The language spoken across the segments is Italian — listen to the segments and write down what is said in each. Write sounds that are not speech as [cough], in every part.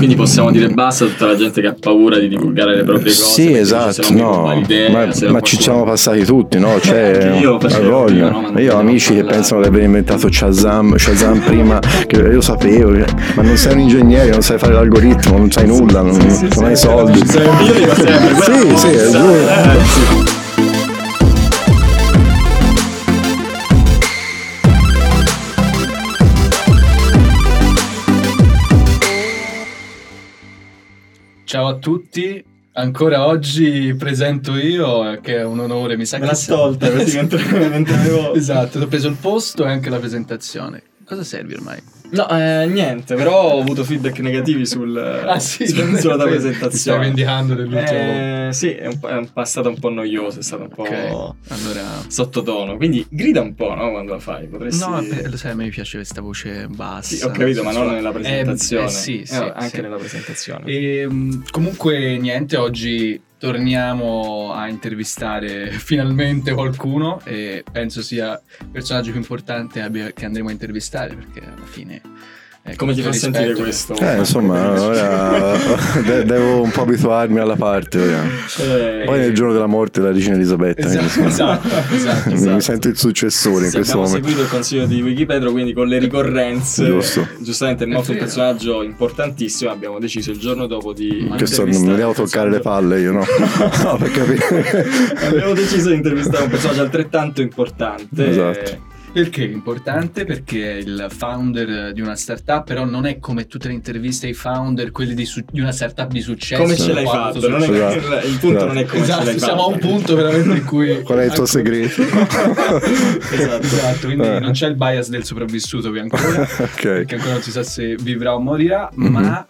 quindi possiamo dire basta a tutta la gente che ha paura di divulgare le proprie cose. Sì, esatto, no, idea, ma, ma ci siamo passati tutti, no? Cioè, io, voglio. no? io ho amici che pensano di aver inventato Shazam, Shazam prima, che io sapevo, cioè, ma non sei un ingegnere, non sai fare l'algoritmo, non sai nulla, non, sì, sì, non hai soldi. Io dico sempre, sì, sì, è giusto. Ciao a tutti, ancora oggi presento io, che è un onore, mi sa Me che... l'ha tolta mentre, [laughs] mentre avevo... Esatto, ho preso il posto e anche la presentazione. Cosa servi ormai? No, eh, niente, però ho avuto feedback negativi sul, ah, sì, su, sulla tua presentazione. Ti stavi indicando dell'ultimo. Eh, sì, è, un, è, un, è stato un po' noioso, è stato un po' okay. allora... sottotono. Quindi grida un po', no? Quando la fai. Potresti... No, beh, lo sai, a me piace questa voce bassa. Sì, ho capito, ma non nella presentazione. Eh, eh, sì, sì, eh, anche sì. nella presentazione. E, ehm, comunque, niente, oggi torniamo a intervistare finalmente qualcuno e penso sia il personaggio più importante che andremo a intervistare perché alla fine eh, come ti fa sentire questo? Eh, insomma, ora [laughs] de- devo un po' abituarmi alla parte. Eh, Poi nel giorno della morte della regina Elisabetta. Esatto, esatto, esatto, Mi esatto. sento il successore in questo abbiamo momento. seguito il consiglio di Wikipedia, quindi con le ricorrenze. Giusto. Giustamente è morto un personaggio importantissimo. Abbiamo deciso il giorno dopo di. Questo non mi devo toccare le palle, io no. [laughs] no per capire. abbiamo deciso di intervistare un personaggio altrettanto importante. Esatto perché è importante? Perché è il founder di una startup, però non è come tutte le interviste ai founder, quelli di, su- di una startup di successo. Come ce l'hai fatto? Non è, esatto. Il punto esatto. non è come esatto, ce l'hai siamo fatto. a un punto veramente in cui... Qual è il tuo segreto? [laughs] esatto, esatto, quindi eh. non c'è il bias del sopravvissuto che ancora, [laughs] okay. perché ancora non si sa se vivrà o morirà, mm-hmm. ma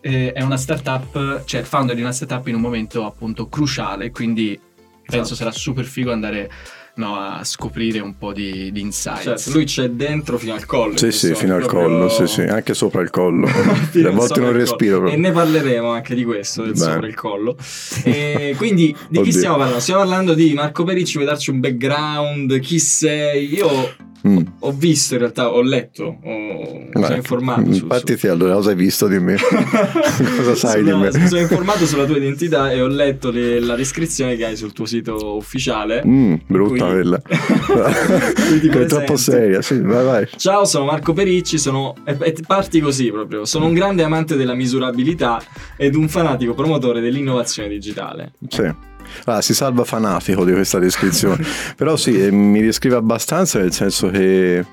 eh, è una startup, cioè founder di una startup in un momento appunto cruciale, quindi penso sarà super figo andare no, a scoprire un po' di, di insights. Certo, lui c'è dentro fino al collo. Sì, sì, fino al collo, sì, sì, anche sopra il collo. [laughs] a volte non respiro proprio. E ne parleremo anche di questo, del Beh. sopra il collo. [laughs] E quindi di chi stiamo parlando? Stiamo parlando di Marco Pericci, vuoi darci un background? Chi sei? Io Mm. Ho visto in realtà, ho letto, ho, sono informato. Su, Partiti su... allora, cosa hai visto di me? [laughs] cosa sai no, di me? Sono informato sulla tua identità e ho letto le, la descrizione che hai sul tuo sito ufficiale. Mm, brutta cui... quella. [laughs] è troppo seria, sì, vai vai. Ciao, sono Marco Pericci, sono... E parti così proprio. Sono un grande amante della misurabilità ed un fanatico promotore dell'innovazione digitale. Sì. Ah, si salva fanatico di questa descrizione, [laughs] però sì, mi descrive abbastanza nel senso che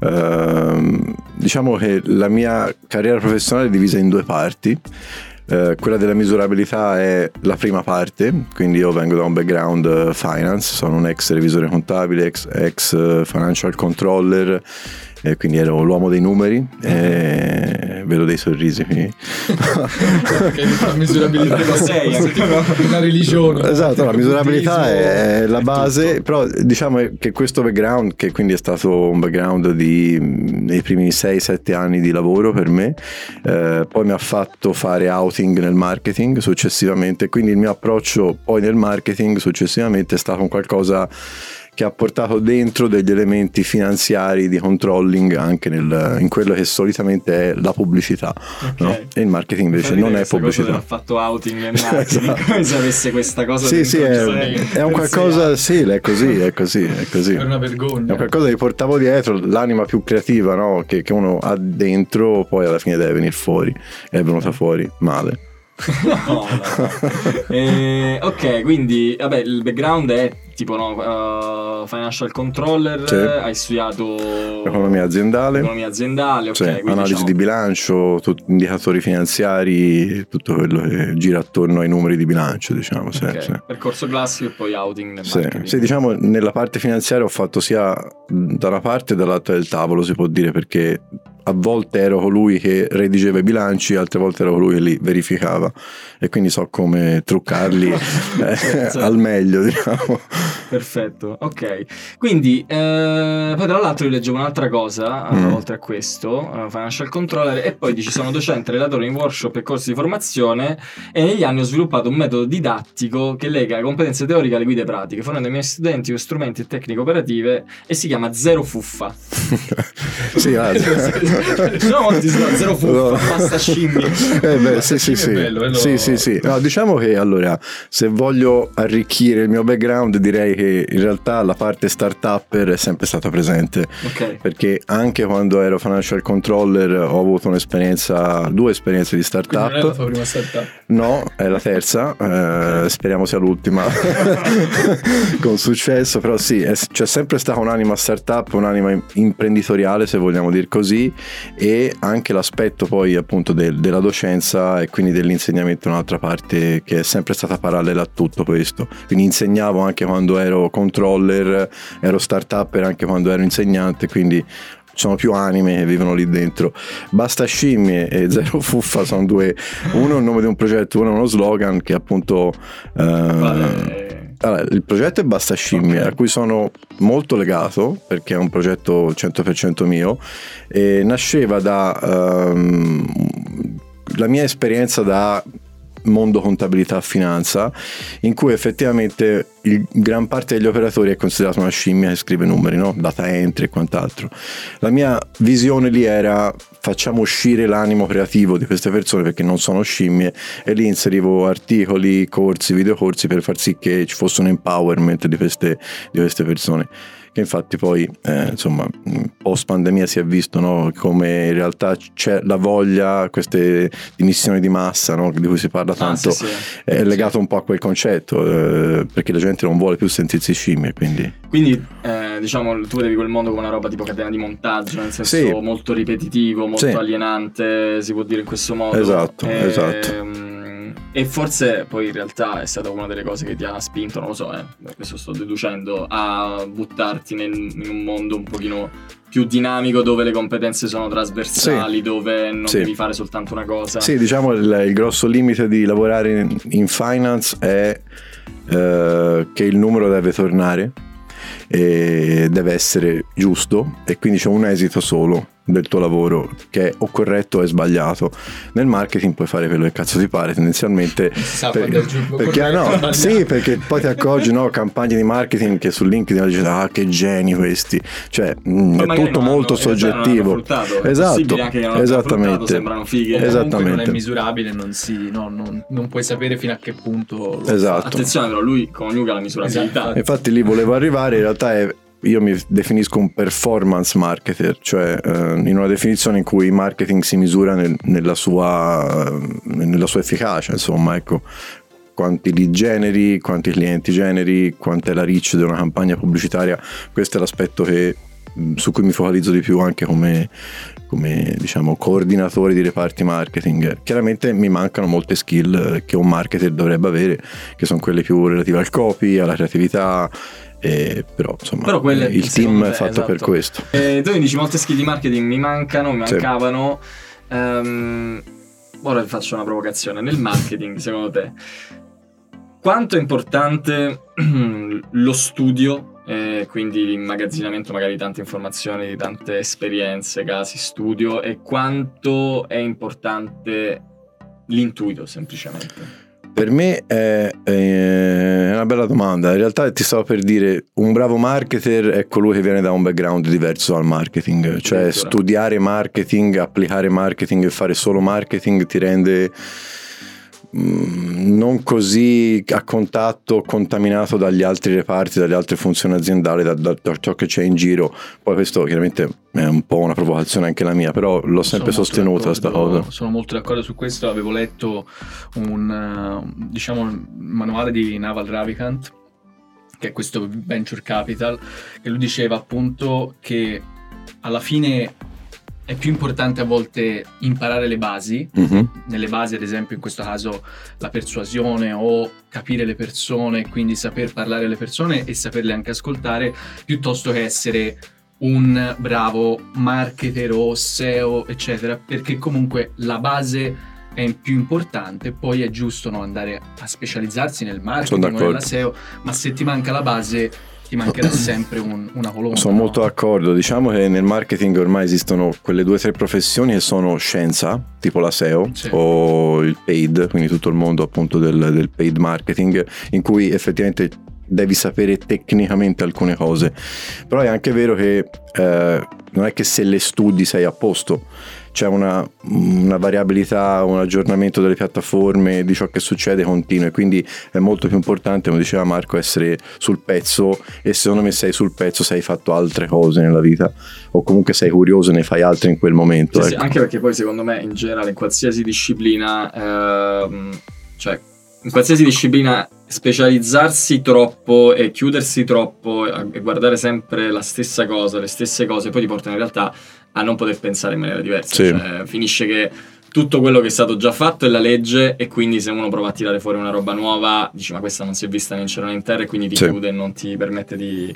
ehm, diciamo che la mia carriera professionale è divisa in due parti. Eh, quella della misurabilità è la prima parte, quindi io vengo da un background finance, sono un ex revisore contabile, ex, ex financial controller e quindi ero l'uomo dei numeri e vedo dei sorrisi quindi... la misurabilità. Sei una religione. Esatto la misurabilità è la base però diciamo che questo background che quindi è stato un background di, nei primi 6-7 anni di lavoro per me eh, poi mi ha fatto fare outing nel marketing successivamente quindi il mio approccio poi nel marketing successivamente è stato un qualcosa che ha portato dentro degli elementi finanziari di controlling anche nel, in quello che solitamente è la pubblicità okay. no? e il marketing invece non è pubblicità ha fatto outing nel [laughs] marketing esatto. come se avesse questa cosa sì sì è, è, un qualcosa sì è così è così è così è una vergogna è qualcosa che portavo dietro l'anima più creativa no? che, che uno ha dentro poi alla fine deve venire fuori è venuta fuori male no, [laughs] eh, ok, quindi vabbè, il background è tipo no, uh, financial controller, sì. hai studiato economia aziendale, economia aziendale sì. okay, analisi diciamo... di bilancio, tut- indicatori finanziari, tutto quello che gira attorno ai numeri di bilancio, diciamo. Sì, okay. sì. Percorso classico e poi outing sì. sì, diciamo nella parte finanziaria ho fatto sia da una parte e dall'altra del tavolo, si può dire, perché a volte ero colui che redigeva i bilanci, altre volte ero colui che li verificava e quindi so come truccarli [laughs] eh, al meglio, [laughs] diciamo. Perfetto, ok. Quindi, eh, poi tra l'altro io leggevo un'altra cosa, mm. oltre a questo, uh, Financial Controller, e poi dici sono docente, relatore in workshop e corsi di formazione e negli anni ho sviluppato un metodo didattico che lega le competenze teoriche alle guide pratiche, fornendo ai miei studenti strumenti e tecniche operative e si chiama Zero Fuffa. [laughs] sì, ah, [laughs] no, molti sono Zero Fuffa, no. basta scimmie. Eh beh, sì, sì, sì. Bello, sì, sì, sì. No, diciamo che allora, se voglio arricchire il mio background, direi che in realtà la parte startupper è sempre stata presente. Okay. Perché anche quando ero financial controller ho avuto un'esperienza, due esperienze di startup. Quindi non è la tua prima startup? No, è la terza, eh, speriamo sia l'ultima [laughs] con successo, però sì, è, c'è sempre stata un'anima startup, un'anima imprenditoriale se vogliamo dire così e anche l'aspetto poi appunto del, della docenza e quindi dell'insegnamento un'altra parte che è sempre stata parallela a tutto questo. Quindi insegnavo anche quando ero controller, ero startupper anche quando ero insegnante, quindi sono più anime che vivono lì dentro. Basta scimmie e [laughs] zero fuffa sono due, uno è il nome di un progetto, uno è uno slogan che appunto... Eh, allora, il progetto è Basta Scimmie, okay. a cui sono molto legato perché è un progetto 100% mio e nasceva da um, la mia esperienza da mondo contabilità finanza in cui effettivamente il, gran parte degli operatori è considerato una scimmia che scrive numeri, no? data entry e quant'altro. La mia visione lì era facciamo uscire l'animo creativo di queste persone perché non sono scimmie e lì inserivo articoli, corsi, videocorsi per far sì che ci fosse un empowerment di queste, di queste persone infatti poi eh, insomma post pandemia si è visto no, come in realtà c'è la voglia, queste dimissioni di massa no, di cui si parla ah, tanto, ah, sì, sì. è legato sì. un po' a quel concetto eh, perché la gente non vuole più sentirsi scimmie. Quindi, quindi eh, diciamo tu vedevi quel mondo come una roba tipo catena di montaggio, nel senso molto ripetitivo, molto alienante, si può dire in questo modo. Esatto, e, esatto. E forse poi in realtà è stata una delle cose che ti ha spinto, non lo so, eh, questo sto deducendo, a buttarti nel, in un mondo un pochino più dinamico dove le competenze sono trasversali, sì. dove non sì. devi fare soltanto una cosa. Sì, diciamo il, il grosso limite di lavorare in, in finance è eh, che il numero deve tornare e deve essere giusto e quindi c'è un esito solo del tuo lavoro che è o corretto o è sbagliato. Nel marketing puoi fare quello che cazzo ti pare tendenzialmente. [laughs] Per, perché, no, sì, perché poi ti accorgi, no, campagne di marketing che su LinkedIn dici ah che geni questi. Cioè, mh, mm, è tutto molto hanno, soggettivo. Esatto, esattamente. Sembrano fighe. Esattamente. non è misurabile, non, si, no, non, non, puoi sapere fino a che punto Esatto. Attenzione però lui coniuga la misurabilità. Esatto. Infatti lì volevo arrivare, in realtà è io mi definisco un performance marketer, cioè eh, in una definizione in cui il marketing si misura nel, nella, sua, nella, sua, efficacia, insomma, ecco, quanti li generi, quanti clienti generi, quanta è la reach di una campagna pubblicitaria, questo è l'aspetto che, su cui mi focalizzo di più anche come, come diciamo, coordinatore di reparti marketing. Chiaramente mi mancano molte skill che un marketer dovrebbe avere, che sono quelle più relative al copy, alla creatività eh, però insomma però quelle, il team è fatto esatto. per questo eh, tu mi dici molte skill di marketing mi mancano mi mancavano sì. um, ora vi faccio una provocazione nel marketing [laughs] secondo te quanto è importante [clears throat] lo studio eh, quindi l'immagazzinamento magari di tante informazioni di tante esperienze casi studio e quanto è importante l'intuito semplicemente per me è, è, una bella domanda. In realtà ti stavo per dire, un bravo marketer è colui che viene da un background diverso dal marketing, cioè studiare marketing, applicare marketing e fare solo marketing ti rende non così a contatto, contaminato dagli altri reparti, dalle altre funzioni aziendali, da, da, da, ciò che c'è in giro. Poi questo chiaramente è un po' una provocazione anche la mia, però l'ho sempre sono sostenuta questa cosa. Sono molto d'accordo su questo, avevo letto un, diciamo, un manuale di Naval Ravikant, che è questo venture capital, e lui diceva appunto che alla fine è più importante a volte imparare le basi, uh-huh. nelle basi ad esempio in questo caso la persuasione o capire le persone, quindi saper parlare alle persone e saperle anche ascoltare, piuttosto che essere un bravo marketer o SEO, eccetera, perché comunque la base è più importante, poi è giusto no, andare a specializzarsi nel marketing o nella SEO, ma se ti manca la base ti mancherà [coughs] sempre un, una colonna. Sono no? molto d'accordo. Diciamo che nel marketing ormai esistono quelle due o tre professioni che sono scienza, tipo la SEO sì. o il paid, quindi tutto il mondo appunto del, del paid marketing, in cui effettivamente devi sapere tecnicamente alcune cose. Però è anche vero che eh, non è che se le studi sei a posto c'è una, una, variabilità, un aggiornamento delle piattaforme, di ciò che succede continuo e quindi è molto più importante, come diceva Marco, essere sul pezzo e secondo me sei sul pezzo se hai fatto altre cose nella vita o comunque sei curioso e ne fai altre in quel momento. Sì, ecco. sì, anche perché poi secondo me in generale in qualsiasi disciplina, ehm, cioè in qualsiasi disciplina specializzarsi troppo e chiudersi troppo e guardare sempre la stessa cosa, le stesse cose, poi ti portano in realtà a non poter pensare in maniera diversa. Sì. Cioè, finisce che tutto quello che è stato già fatto è la legge e quindi se uno prova a tirare fuori una roba nuova dici ma questa non si è vista né in cielo né in terra e quindi ti sì. chiude e non ti permette di,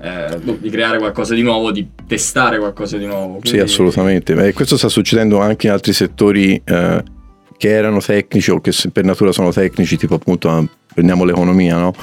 eh, boh, di, creare qualcosa di nuovo, di testare qualcosa di nuovo. Quindi... Sì, assolutamente. E questo sta succedendo anche in altri settori eh, che erano tecnici o che per natura sono tecnici, tipo appunto prendiamo l'economia, no?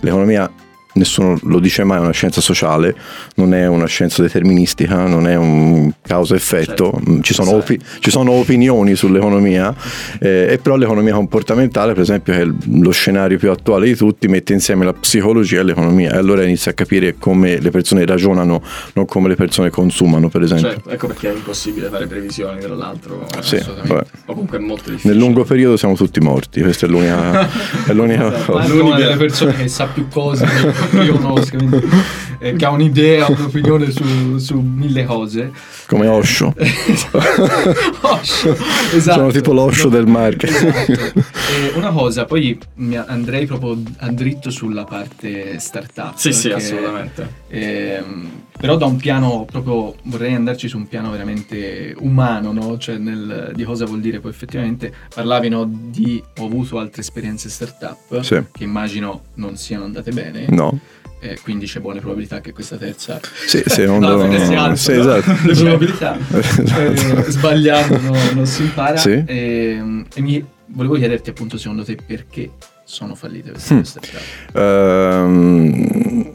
L'economia nessuno lo dice mai, è una scienza sociale, non è una scienza deterministica, non è un causa-effetto, certo. Mm, ci, sono opi- ci, sono opinioni sull'economia, eh, e però l'economia comportamentale, per esempio, che è lo scenario più attuale di tutti, mette insieme la psicologia e l'economia e allora inizia a capire come le persone ragionano, non come le persone consumano, per esempio. Certo, ecco perché è impossibile fare previsioni tra l'altro. Sì, o comunque è molto difficile. Nel lungo periodo siamo tutti morti, questa è l'unica, è l'unica [laughs] cosa. L'unica delle persone che sa più cose [laughs] io conosco, quindi, eh, che ha un'idea, un'opinione su, su mille cose. Come Osho. [laughs] Osho, esatto. Sono tipo l'Osho del marketing. Esatto. Eh, una cosa, poi andrei proprio a dritto sulla parte startup. Sì, sì, assolutamente. Eh, però da un piano proprio, vorrei andarci su un piano veramente umano, no? Cioè nel, di cosa vuol dire poi effettivamente. Parlavano di, ho avuto altre esperienze startup, sì. che immagino non siano andate bene. No eh, quindi c'è buone probabilità che questa terza sì, se [laughs] non no, do... si alza, sì, esatto. le probabilità. Eh, sbagliando no, non si impara. Sì. e, ehm, e, mi volevo chiederti appunto secondo te perché sono fallite queste hmm. startup um,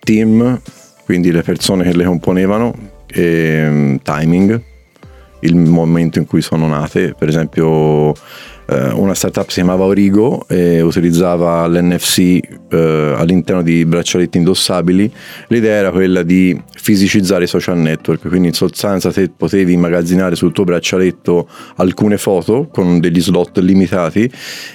team quindi le persone che le componevano e um, timing il momento in cui sono nate. Per esempio una startup si chiamava Origo e utilizzava l'NFC eh, all'interno di braccialetti indossabili. L'idea era quella di fisicizzare i social network, quindi in sostanza te potevi immagazzinare sul tuo braccialetto alcune foto con degli slot limitati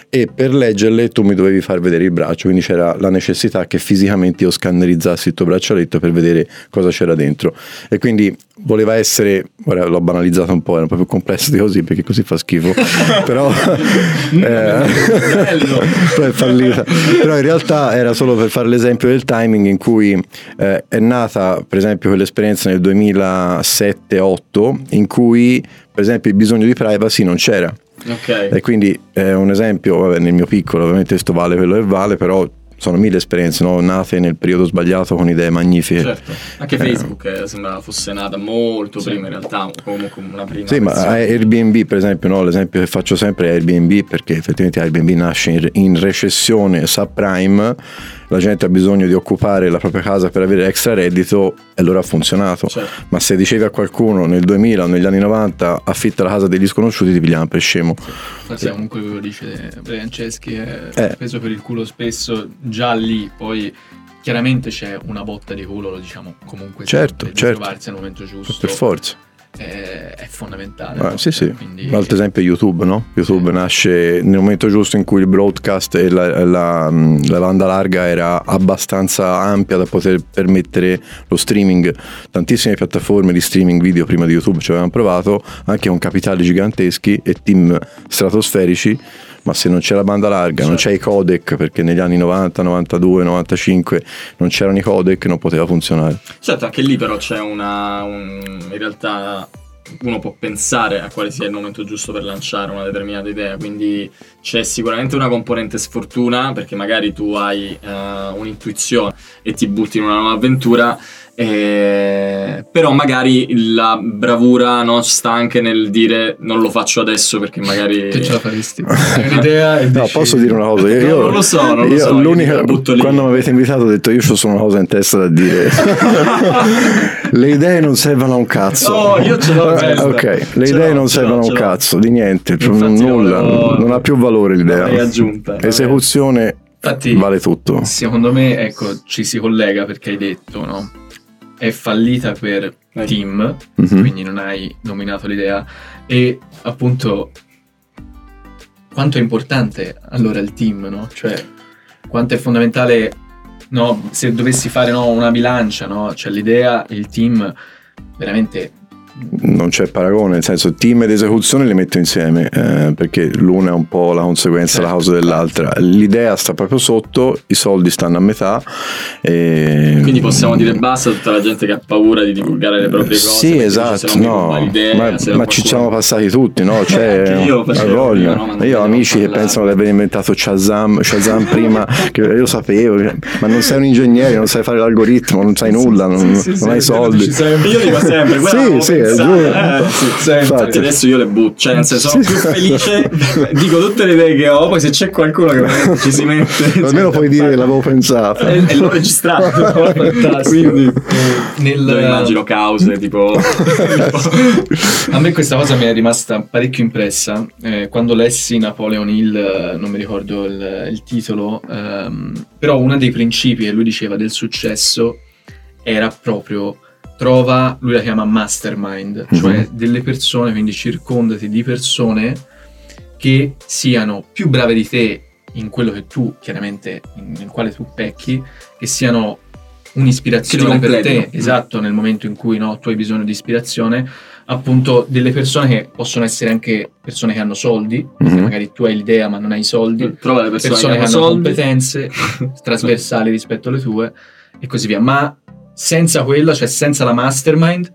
e per leggerle tu mi dovevi far vedere il braccio, quindi c'era la necessità che fisicamente io scannerizzassi il tuo braccialetto per vedere cosa c'era dentro. E quindi voleva essere, ora l'ho banalizzato un po', era un po' più complesso di così perché così fa schifo, [laughs] però, eh, è [laughs] fallita. però in realtà era solo per fare l'esempio del timing in cui eh, è nata per esempio quell'esperienza nel 2007-2008 in cui per esempio il bisogno di privacy non c'era Okay. E quindi è un esempio, vabbè, nel mio piccolo, ovviamente questo vale quello che vale, però sono mille esperienze no? nate nel periodo sbagliato con idee magnifiche. Certo, anche eh. Facebook eh, sembra fosse nata molto sì. prima in realtà, comunque una prima. Sì, versione. ma Airbnb per esempio, no? l'esempio che faccio sempre è Airbnb perché effettivamente Airbnb nasce in, in recessione subprime la gente ha bisogno di occupare la propria casa per avere extra reddito e allora ha funzionato. Certo. Ma se dicevi a qualcuno nel 2000 o negli anni 90 affitta la casa degli sconosciuti ti pigliavano per scemo. Forse sì. comunque quello dice Franceschi è eh. preso per il culo spesso già lì, poi chiaramente c'è una botta di culo, lo diciamo comunque certo, sempre, certo. trovarsi al momento giusto. Per forza è, è fondamentale. Ah, no? Sì, sì. Quindi... L'altro esempio è YouTube, no? YouTube sì. nasce nel momento giusto in cui il broadcast e la, la, la, banda larga era abbastanza ampia da poter permettere lo streaming. Tantissime piattaforme di streaming video prima di YouTube ci avevano provato, anche con capitali giganteschi e team stratosferici ma se non c'è la banda larga, certo. non c'è i codec, perché negli anni 90, 92, 95 non c'erano i codec, non poteva funzionare. Certo, anche lì però c'è una... Un, in realtà uno può pensare a quale sia il momento giusto per lanciare una determinata idea, quindi c'è sicuramente una componente sfortuna perché magari tu hai uh, un'intuizione e ti butti in una nuova avventura Eh, però magari la bravura non sta anche nel dire non lo faccio adesso perché magari che ce la faresti [laughs] un'idea e no posso dire una cosa io, No, non lo so, non lo io so, io l'unica, la butto lì. quando mi avete invitato ho detto io ho solo una cosa in testa da dire [laughs] le idee non servono a un cazzo Oh, io ce l'ho in testa. ok le Ce idee l'ho, non servono a un cazzo di niente Infatti nulla l'avevo- non ha più valore l'idea l'avrei aggiunta. esecuzione Infatti, vale tutto secondo me, ecco, ci si collega perché hai detto, no? È fallita per Vai. team, Mhm. quindi non hai dominato l'idea. E appunto, quanto è importante allora il team, no? Cioè, quanto è fondamentale, no? Se dovessi fare no, una bilancia, no? Cioè, l'idea il team veramente non c'è paragone, nel senso team ed esecuzione li metto insieme eh, perché l'una è un po' la conseguenza, la Certo. causa dell'altra. L'idea sta proprio sotto, i soldi stanno a metà. E... Quindi possiamo dire basta a tutta la gente che ha paura di divulgare le proprie cose. Sì, esatto, no, l'idea, ma, ma qualcuno- ci siamo passati tutti, no? Cioè, [laughs] io voglia. prima, no? Io ho amici che parlare. pensano di aver inventato Shazam, Shazam prima, [laughs] che io sapevo, ma non sei un ingegnere, non sai fare l'algoritmo, non sai nulla, non, non hai soldi. Io dico sempre, quella Sì, sì, giusto. eh, sì. Infatti adesso io le butto, cioè nel senso sono più felice, dico tutte le idee che ho, poi se c'è qualcuno che ci si mette... [laughs] Almeno puoi dire che l'avevo pensato. E, e l'ho registrato, [laughs] Fantastico. quindi nel, io immagino cause tipo... [laughs] A me questa cosa mi è rimasta parecchio impressa. Eh, quando lessi Napoleon Hill, eh, non mi ricordo il, il titolo, ehm, però uno dei principi che lui diceva del successo era proprio trova, lui la chiama mastermind, Mhm. cioè delle persone, quindi circondati di persone che siano più brave di te in quello che tu, chiaramente, in- nel quale tu pecchi, che siano un'ispirazione per te, esatto, nel momento in cui no, tu hai bisogno di ispirazione, appunto delle persone che possono essere anche persone che hanno soldi, Mhm. magari tu hai l'idea ma non hai i soldi, Trova le persone, persone che che hanno hanno soldi. competenze [laughs] trasversali rispetto alle tue e così via. Ma senza quella, cioè senza la mastermind,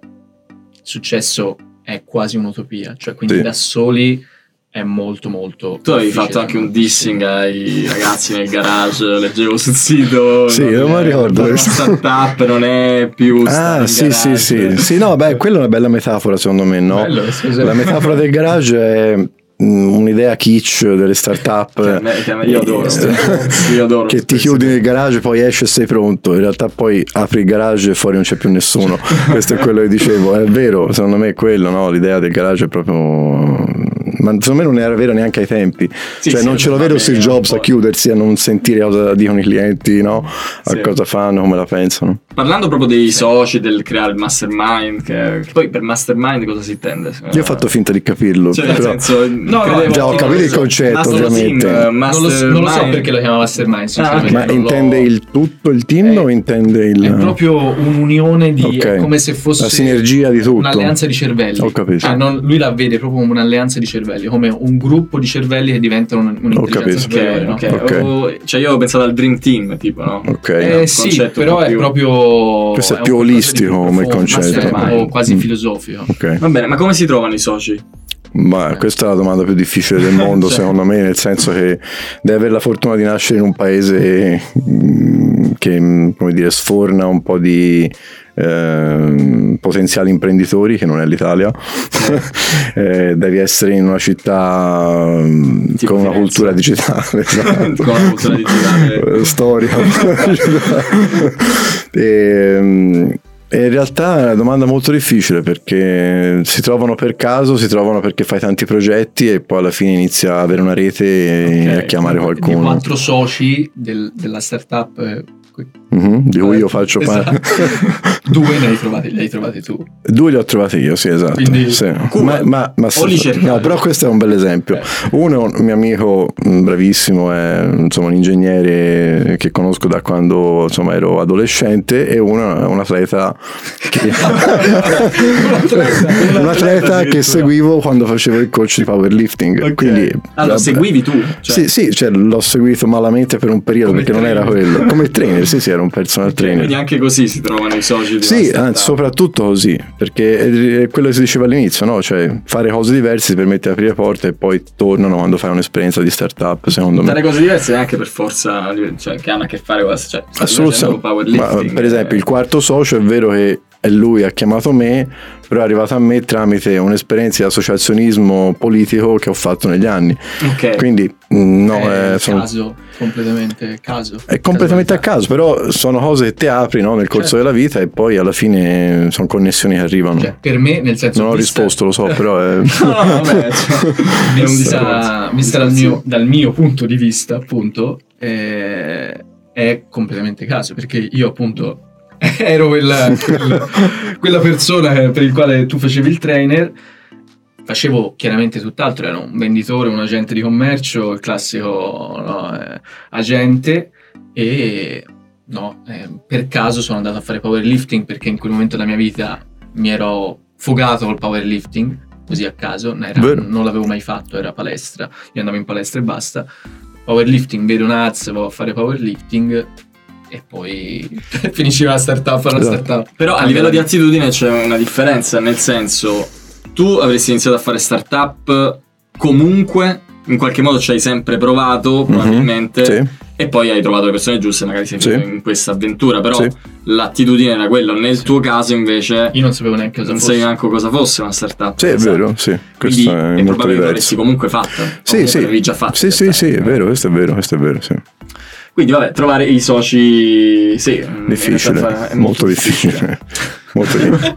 il successo è quasi un'utopia. Cioè, quindi Sì. da soli è molto molto. Tu avevi fatto anche un dissing ai ragazzi nel garage, leggevo sul sito. Sì, no, non lo eh, ricordo questo. startup non è più Ah, sì, sì, sì. garage. Sì, no, beh, quella è una bella metafora secondo me, no? Bello. La metafora del garage è un'idea kitsch delle start-up Che che io adoro. [laughs] Io adoro che ti chiudi nel garage poi esci e sei pronto in realtà poi apri il garage e fuori non c'è più nessuno [laughs] questo è quello che dicevo è vero secondo me è quello no? l'idea del garage è proprio ma secondo me non era vero neanche ai tempi Sì, cioè sì, non ce lo vedo Steve Jobs a chiudersi a non sentire cosa dicono i clienti no? a Sì. cosa fanno come la pensano Parlando proprio dei soci, del creare il mastermind, che, che poi per mastermind cosa si intende? io ho fatto finta di capirlo Cioè, nel però- senso, no, credevo- già ho capito il concetto, master ovviamente. team, Non lo, non lo so perché lo chiama mastermind, sinceramente. ma non l'ho- intende il tutto il team È- o intende il È proprio un'unione di. Ok. È come se fosse. la sinergia di tutto Un'alleanza di cervelli. Ho capito. Cioè, non- lui la vede proprio come un'alleanza di cervelli, come un gruppo di cervelli che diventano un- un'intelligenza capito. superiore. Ok, no? cioè io ho pensato al Dream Team, tipo, no? ok Eh, un sì, concetto però è più- Questo è più di olistico come concetto. o quasi Mm. filosofico. ok Va bene, ma come si trovano i soci? Ma questa è la domanda più difficile del mondo, [laughs] Cioè. secondo me, nel senso che devi avere la fortuna di nascere in un paese mm, che, mm, come dire, sforna un po' di ehm, potenziali imprenditori, che non è l'Italia. [laughs] Eh, devi essere in una città mm, Tipo con una Firenze. cultura digitale, [laughs] esatto. Con una cultura digitale. [laughs] Eh, storica. e, mm, e in realtà è una domanda molto difficile perché si trovano per caso, si trovano perché fai tanti progetti e poi alla fine inizia a avere una rete e Ok. a chiamare qualcuno quattro soci del- della startup, eh, Mhm, di cui io faccio Esatto. parte. [laughs] Due ne hai trovati, li hai trovati tu. Due li ho trovati io, sì, esatto. Quindi- sì. Cuba. Ma, ma, ma cercavi? no, però questo è un bel esempio. Eh. Uno è un mio amico mh, bravissimo, è insomma, un ingegnere che conosco da quando insomma, ero adolescente, e uno è un atleta che, [laughs] un atleta [laughs] che seguivo quando facevo il coach di powerlifting. Ok. Quindi, Ah, lo seguivi tu? Cioè- Sì, sì, cioè, l'ho seguito malamente per un periodo Come perché non era trainer. quello. Come trainer, sì, sì, era un personal Okay, trainer. Quindi anche così si trovano i soci Sì, anzi, soprattutto così, perché è- quello che si diceva all'inizio, no? Cioè, fare cose diverse ti permette di aprire porte e poi tornano quando fai un'esperienza di startup, secondo me. Fare cose diverse neanche per forza, cioè, che hanno a che fare con, cioè, stai facendo Assolutamente. Per esempio, eh, il quarto socio è vero che è lui ha chiamato me, però è arrivato a me tramite un'esperienza di associazionismo politico che ho fatto negli anni. Ok. Quindi, mh, no, è eh, sono- caso, completamente caso. è completamente a caso, però sono cose che ti apri no, nel corso Certo. della vita e poi alla fine sono connessioni che arrivano. Cioè, per me, nel senso non ho risposto, lo so, [laughs] però è... No, no, vabbè, cioè, [laughs] vista, dal, mio, dal mio punto di vista, appunto, eh, è completamente caso perché io, appunto, ero quella, quella, quella persona per il quale tu facevi il trainer. Facevo chiaramente tutt'altro, ero un venditore, un agente di commercio, il classico no, eh, agente e no, eh, per caso sono andato a fare powerlifting perché in quel momento della mia vita mi ero fogato col powerlifting, così a caso, non era- non l'avevo mai fatto, era palestra, io andavo in palestra e basta. Powerlifting, vedo AZ, vado a fare powerlifting e poi [laughs] finisce la startup, la Esatto. startup. Però a livello di attitudine c'è una differenza, nel senso, tu avresti iniziato a fare startup comunque, in qualche modo ci hai sempre provato, probabilmente, Mhm, Sì. e poi hai trovato le persone giuste, magari sei Sì. in questa avventura, però Sì. l'attitudine era quella. Nel tuo caso invece Io non sapevo neanche cosa non fosse. sai neanche cosa fosse una startup. Sì, è vero, sì. Quindi Questo e è molto probabilmente diverso. l'avresti comunque fatta. Sì, sì. l'avevi già fatta. Sì, sì, realtà. sì, è vero, questo è vero, questo è vero, sì. Quindi vabbè, trovare i soci, sì, Difficile, molto difficile. Molto difficile. [laughs]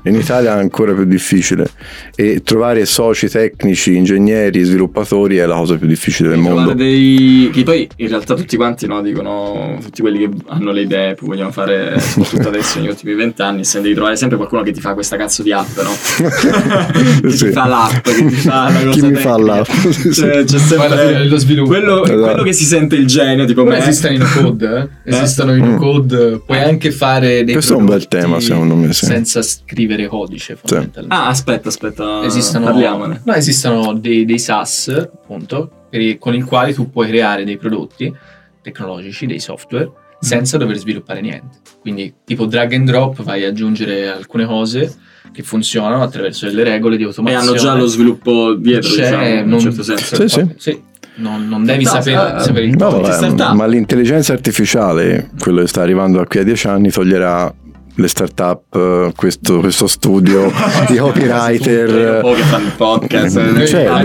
In Italia è ancora più difficile e trovare soci tecnici, ingegneri, sviluppatori è la cosa più difficile del mondo. dei che poi in realtà tutti quanti no, dicono tutti quelli che hanno le idee poi vogliono fare soprattutto adesso negli ultimi vent'anni se devi trovare sempre qualcuno che ti fa questa cazzo di app no? [laughs] che Sì. ti fa l'app che ti fa la cosa Chi mi tecnica. fa l'app? Cioè, c'è sempre lo sviluppo. quello, Esatto. quello che si sente il genio tipo Come me esistono i no code, eh? esistono i Mm. code, puoi anche fare dei Questo è un bel tema, secondo me, sì. senza scrivere codice fondamentalmente. ah aspetta aspetta esistono, parliamone no, esistono dei, dei SaaS, appunto, con i quali tu puoi creare dei prodotti tecnologici, dei software, senza dover sviluppare niente. Quindi, tipo drag and drop, vai ad aggiungere alcune cose che funzionano attraverso delle regole di e automazione. hanno già lo sviluppo dietro C'è, diciamo, in un non- certo senso Sì, sì. Non, non devi No, sapere, eh, sapere il No, vabbè, ma l'intelligenza artificiale, quello che sta arrivando da qui a dieci anni, toglierà le start-up, eh, questo, questo studio, i [laughs] copywriter. che fanno il podcast Eh, cioè, Ah,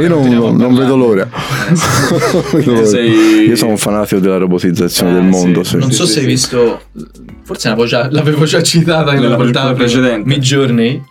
Io non, non vedo l'ora. Non vedo l'ora. sei- Io sono un fanatico della robotizzazione Eh, del mondo. sì. Non so se hai visto, forse l'avevo già, l'avevo già citata in Nella una puntata precedente. Midjourney,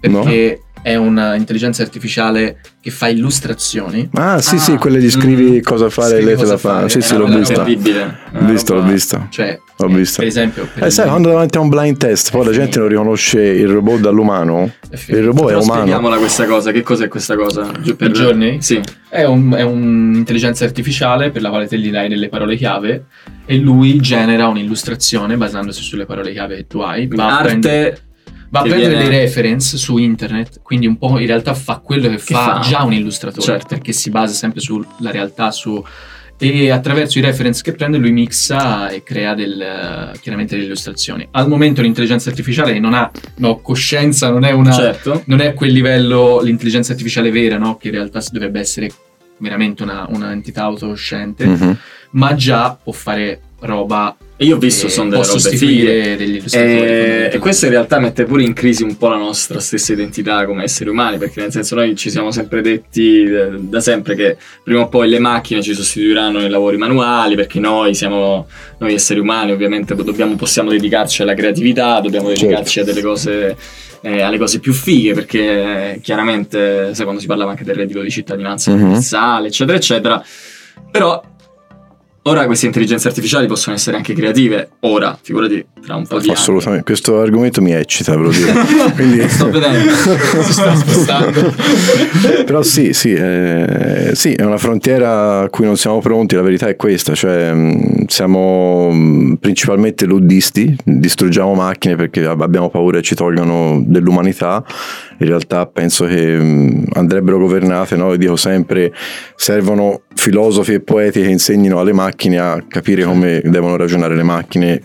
perché è una intelligenza artificiale che fa illustrazioni. Ah, sì, Ah, sì, quelle gli scrivi mm. cosa fare e lei te cosa la fa. fare. Sì, sì, È l'ho vista. terribile L'ho vista, l'ho vista. Cioè, L'ho eh, vista. per esempio, per Eh, sai, quando davanti a un blind test, poi la gente non riconosce il robot dall'umano. è. Il robot è Però umano. spieghiamola questa cosa, che cos'è questa cosa? Giù per Midjourney? Sì. È, un- è un'intelligenza artificiale per la quale te gli dai delle parole chiave e lui genera un'illustrazione basandosi sulle parole chiave che tu hai. Va a prendere- Arte Va a che prendere viene- dei reference su internet, quindi un po' in realtà fa quello che, fa, fa. già un illustratore, Certo. perché si basa sempre sulla realtà, su... e attraverso i reference che prende lui mixa e crea del, chiaramente delle illustrazioni. Al momento l'intelligenza artificiale non ha no, coscienza, non è una... certo. Non è a quel livello l'intelligenza artificiale vera, no? che in realtà dovrebbe essere veramente una, una entità autocosciente, Mhm. ma già può fare roba E io ho visto che sono delle robe fighe. degli illustratori. E, e questo in realtà mette pure in crisi un po' la nostra stessa identità come esseri umani, perché nel senso noi ci siamo sempre detti eh, da sempre che prima o poi le macchine ci sostituiranno nei lavori manuali, perché noi siamo, noi esseri umani ovviamente dobbiamo, possiamo dedicarci alla creatività, dobbiamo Certo. dedicarci a delle cose... eh, alle cose più fighe perché eh, chiaramente sai quando si parlava anche del reddito di cittadinanza Mhm. universale eccetera eccetera però ora queste intelligenze artificiali possono essere anche creative ora figurati tra un po' di anni Assolutamente, questo argomento mi eccita, ve lo dico. Quindi... sto [laughs] vedendo si sta spostando. Però sì, sì, eh, sì, è una frontiera a cui non siamo pronti, la verità è questa, cioè mh, siamo mh, principalmente luddisti, distruggiamo macchine perché ab- abbiamo paura che ci tolgano dell'umanità, in realtà penso che mh, andrebbero governate, no? Io dico sempre, servono filosofi e poeti che insegnino alle macchine macchine a capire come devono ragionare le macchine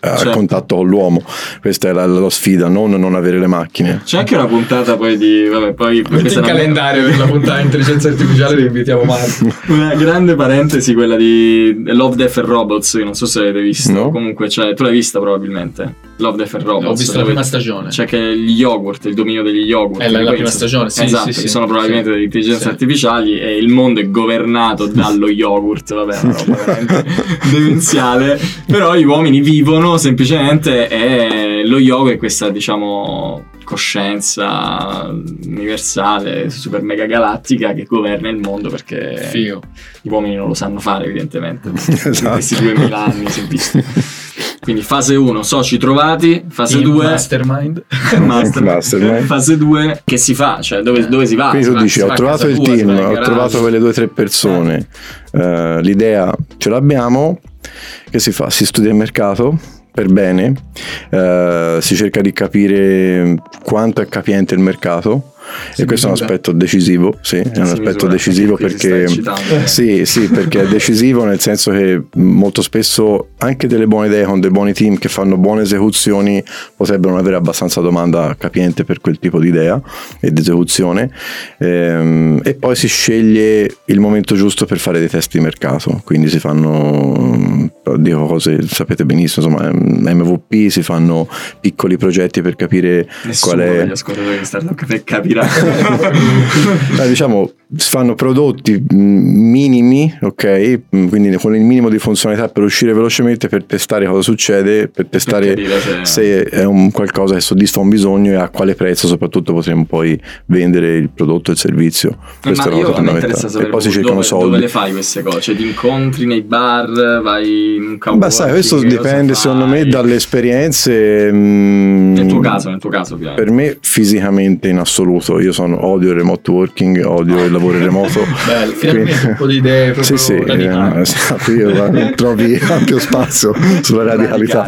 a certo. contatto con l'uomo. Questa è la, la, sfida, non non avere le macchine. C'è anche una puntata poi di. Vabbè, poi Metti il calendario per la puntata di intelligenza artificiale vi invitiamo Marco. [laughs] Una grande parentesi, quella di Love, Death and Robots. Io non so se l'avete visto. No? Comunque, cioè, tu l'hai vista probabilmente. Love, Death and Robots. Ho visto la prima stagione. C'è che gli yogurt, il dominio degli yogurt. È la, la prima stagione, sì. Esatto, sì, sì, sono probabilmente delle intelligenze artificiali e il mondo è governato dallo yogurt. Vabbè, una roba [laughs] veramente demenziale. Però gli uomini vivono semplicemente è lo yoga è questa, diciamo, coscienza universale, super mega galattica che governa il mondo perché Figo. gli uomini non lo sanno fare, evidentemente. [laughs] esatto. In questi 2000 anni si è visto. Quindi fase 1, soci trovati, fase 2 Mastermind. [laughs] Mastermind. Mastermind. Fase 2 che si fa, cioè dove, dove si va? Quindi tu dici ho trovato il tua, team, ho trovato quelle due o tre persone, eh. uh, l'idea ce l'abbiamo, che si fa? Si studia il mercato, per bene, eh, si cerca di capire quanto è capiente il mercato e questo è un aspetto decisivo, sì, è un aspetto decisivo perché [laughs] sì, sì, perché è decisivo nel senso che molto spesso anche delle buone idee con dei buoni team che fanno buone esecuzioni potrebbero non avere abbastanza domanda capiente per quel tipo di idea e di esecuzione. Ehm, e poi si sceglie il momento giusto per fare dei test di mercato, quindi si fanno dico cose sapete benissimo, insomma MVP, si fanno piccoli progetti per capire Nessuno qual è gli ascoltatori di startup per capirà. [laughs] Diciamo fanno prodotti minimi, ok? Quindi con il minimo di funzionalità per uscire velocemente, per testare cosa succede, per testare per se è un qualcosa che soddisfa un bisogno e a quale prezzo soprattutto potremo poi vendere il prodotto e il servizio. Questo Ma è io mi interessa sapere e poi si cercano dove, soldi. dove le fai queste cose? Cioè ti incontri nei bar, vai in un campo? Beh, sai, questo dipende secondo me dalle esperienze. Nel tuo caso, nel tuo caso ovviamente. Per me fisicamente in assoluto, io sono, odio il remote working, odio il lavoro remoto. Bello, finalmente un po' di idee proprio [laughs] Sì, sì, eh, esatto, io trovi ampio spazio sulla radicalità.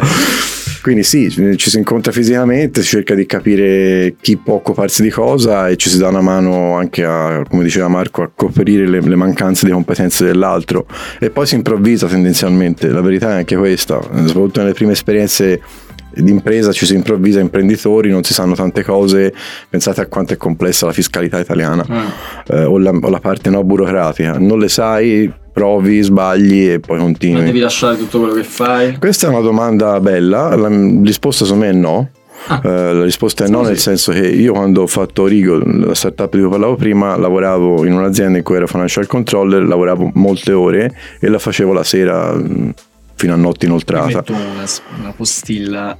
Quindi sì, ci si incontra fisicamente, si cerca di capire chi può occuparsi di cosa e ci si dà una mano anche a, come diceva Marco, a coprire le, le mancanze di competenze dell'altro e poi si improvvisa tendenzialmente, la verità è anche questa, soprattutto nelle prime esperienze d'impresa ci si improvvisa imprenditori, non si sanno tante cose, pensate a quanto è complessa la fiscalità italiana mm. eh, o, la, o, la, parte no burocratica, non le sai, provi, sbagli e poi continui. Ma devi lasciare tutto quello che fai? Questa è una domanda bella, la risposta secondo me è no. Ah. Uh, la risposta è no, nel senso che io quando ho fatto Rigo, la startup di cui parlavo prima, lavoravo in un'azienda in cui ero financial controller, lavoravo molte ore e la facevo la sera fino a notte inoltrata. Una, una postilla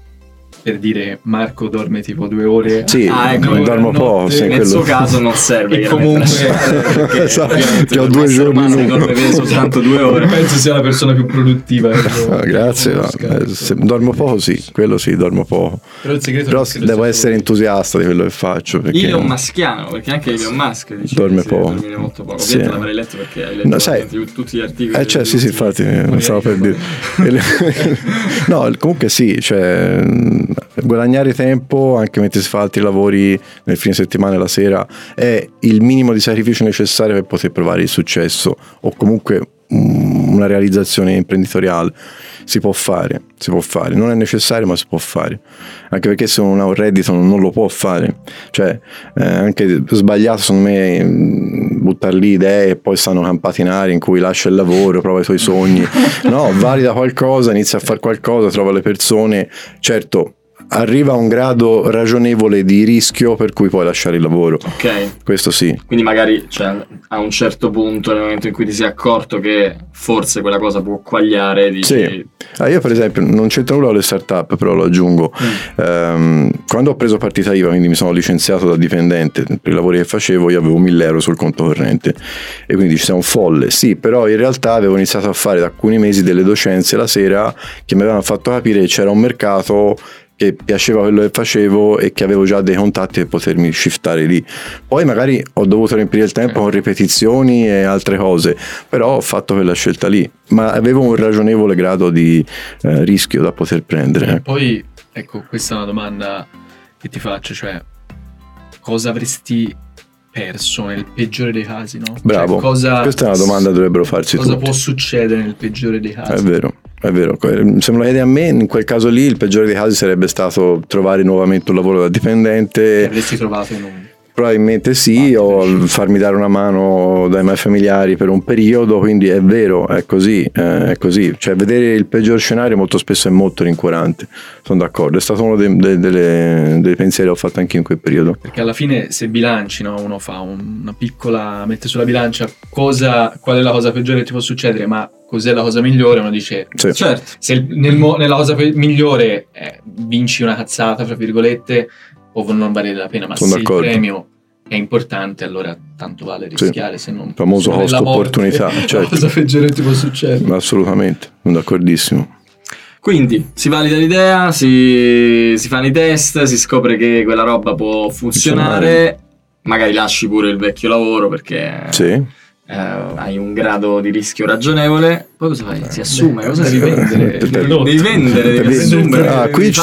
per dire Marco dorme tipo due ore. Sì, ah, ecco, dormo poco. Sì, nel quello... suo caso non serve. E comunque, [laughs] perché, esatto, che ho due giorni dorme soltanto due ore. Penso sia la persona più produttiva. [laughs] ah, grazie. No. Eh, se, dormo poco, sì, quello sì, dormo poco. Però, il segreto Però devo essere entusiasta di quello che faccio. Perché... Io un maschiano, perché anche Elon Musk dice dorme poco. molto poco. Sì. l'avrei letto perché hai letto no, sai, tutti gli articoli. Eh, cioè, sì, sì, infatti, non stavo per dire. [laughs] no, comunque sì, cioè guadagnare tempo anche mentre si fa altri lavori nel fine settimana e la sera è il minimo di sacrificio necessario per poter provare il successo o comunque una realizzazione imprenditoriale. Si può fare, si può fare, non è necessario ma si può fare, anche perché se non ha un reddito non lo può fare, cioè eh, anche sbagliato secondo me buttare lì idee e poi stanno campati in aria in cui lascia il lavoro, prova i suoi sogni, [laughs] no, valida qualcosa, inizia a fare qualcosa, trova le persone, certo arriva a un grado ragionevole di rischio per cui puoi lasciare il lavoro. Ok. Questo sì. Quindi magari cioè, a un certo punto, nel momento in cui ti sei accorto che forse quella cosa può quagliare, dici... Sì. Ah, io per esempio non c'entra nulla con le startup, però lo aggiungo. Mm. Um, quando ho preso partita IVA, quindi mi sono licenziato da dipendente per i lavori che facevo, io avevo 1000 euro sul conto corrente e quindi ci siamo folle. Sì, però in realtà avevo iniziato a fare da alcuni mesi delle docenze la sera che mi avevano fatto capire che c'era un mercato che piaceva quello che facevo e che avevo già dei contatti per potermi shiftare lì. Poi magari ho dovuto riempire il tempo con ripetizioni e altre cose, però ho fatto quella scelta lì, ma avevo un ragionevole grado di eh, rischio da poter prendere. E poi, ecco, questa è una domanda che ti faccio, cioè cosa avresti perso nel peggiore dei casi, no? Bravo. Cioè, cosa, Questa è una domanda che dovrebbero farsi cosa tutti. può succedere nel peggiore dei casi? È vero. È vero, se me lo chiedi a me, in quel caso lì il peggiore dei casi sarebbe stato trovare nuovamente un lavoro da dipendente. Avresti trovato in un Probabilmente sì, o farmi dare una mano dai miei familiari per un periodo, quindi è vero, è così, eh, è così. Cioè, vedere il peggior scenario molto spesso è molto rincuorante, sono d'accordo, è stato uno dei, dei, delle, dei pensieri che ho fatto anche in quel periodo. Perché alla fine se bilanci, no? uno fa una piccola, mette sulla bilancia cosa, qual è la cosa peggiore che ti può succedere, ma cos'è la cosa migliore, uno dice, sì. certo, se nel, nella cosa migliore eh, vinci una cazzata, fra virgolette, o non valere la pena, ma Sono se d'accordo. il premio è importante, allora tanto vale rischiare, sì. se non... Il famoso costo opportunità, [laughs] certo. Cosa peggiore ti può succedere. Assolutamente, sono d'accordissimo. Quindi si valida l'idea, si, si, fanno i test, si scopre che quella roba può funzionare, funzionare. magari lasci pure il vecchio lavoro perché... Sì eh, hai un grado di rischio ragionevole, poi cosa fai? Si assume, cosa devi vendere? devi vendere, devi assumere. Ah, qui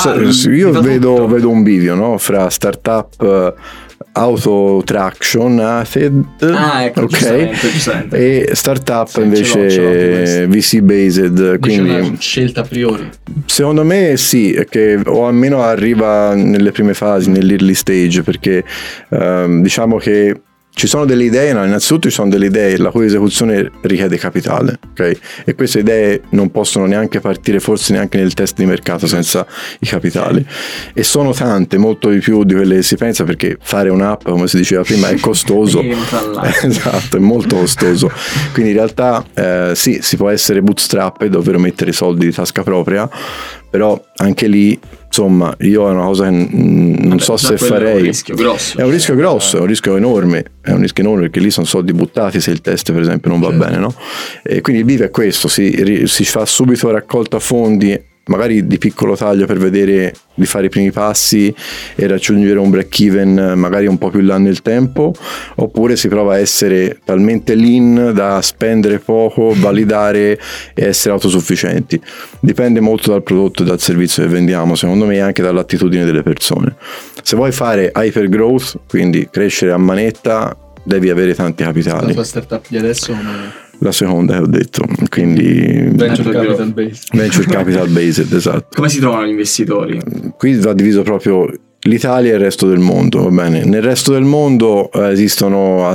io vedo, vedo, un bivio no? fra startup auto traction AFED ah, ecco, ok giustamente, giustamente. e startup sì, invece ce l'ho, ce l'ho VC based quindi una scelta a priori secondo me sì che o almeno arriva nelle prime fasi nell'early stage perché um, diciamo che ci sono delle idee, no? innanzitutto ci sono delle idee la cui esecuzione richiede capitale, ok? E queste idee non possono neanche partire forse neanche nel test di mercato senza i capitali. E sono tante, molto di più di quelle che si pensa perché fare un'app, come si diceva prima, è costoso. [laughs] [laughs] esatto, è molto costoso. Quindi in realtà eh, sì, si può essere bootstrap, ovvero mettere soldi di tasca propria, però anche lì insomma io è una cosa che non Vabbè, so se farei è un rischio grosso è un rischio grosso è un rischio enorme è un rischio enorme perché lì sono soldi buttati se il test per esempio non va certo. bene no? e quindi il vivo è questo si, si fa subito raccolta fondi magari di piccolo taglio per vedere di fare i primi passi e raggiungere un break even magari un po' più in là nel tempo oppure si prova a essere talmente lean da spendere poco, [laughs] validare e essere autosufficienti. Dipende molto dal prodotto e dal servizio che vendiamo, secondo me anche dall'attitudine delle persone. Se vuoi fare hyper growth, quindi crescere a manetta, devi avere tanti capitali. La tua startup di adesso come la seconda che ho detto, quindi Venture Capital Based. Venture Capital Based, esatto. Come si trovano gli investitori? Qui va diviso proprio l'Italia e il resto del mondo, va bene. Nel resto del mondo eh, esistono